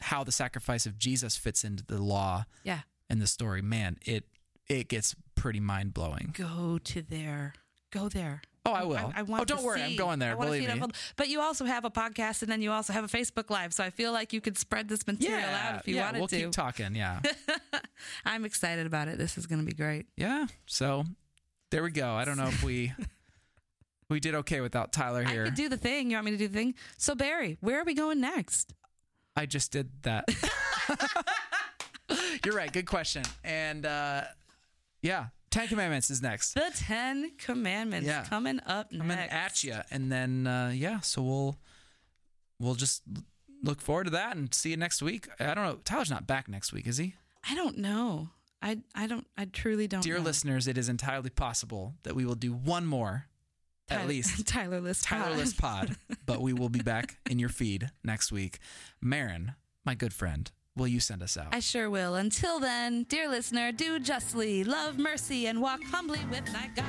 how the sacrifice of Jesus fits into the law Yeah. and the story, man, it it gets pretty mind blowing. Go to there. Go there. Oh, I will. I, want oh, don't worry, I'm going there. Believe me. But you also have a podcast, and then you also have a Facebook Live. So I feel like you could spread this material out if you yeah, wanted we'll to. keep talking. Yeah, [LAUGHS] I'm excited about it. This is going to be great. yeah. So there we go. I don't know if we [LAUGHS] we did okay without Tyler I here. could do the thing. You want me to do the thing? So Barry, where are we going next? I just did that. [LAUGHS] You're right. Good question. And uh, yeah, Ten Commandments is next. The Ten Commandments Yeah. coming up next. at you, and then uh, yeah, so we'll we'll just look forward to that and see you next week. I don't know. Tyler's not back next week, is he? I don't know. I I don't. I truly don't. Dear know. listeners, it is entirely possible that we will do one more, [LAUGHS] Tyler, at least Tylerless. Pod. Tylerless pod, but we will be back in your feed next week. Maron, my good friend, will you send us out? I sure will. Until then, dear listener, do justly, love mercy, and walk humbly with thy God.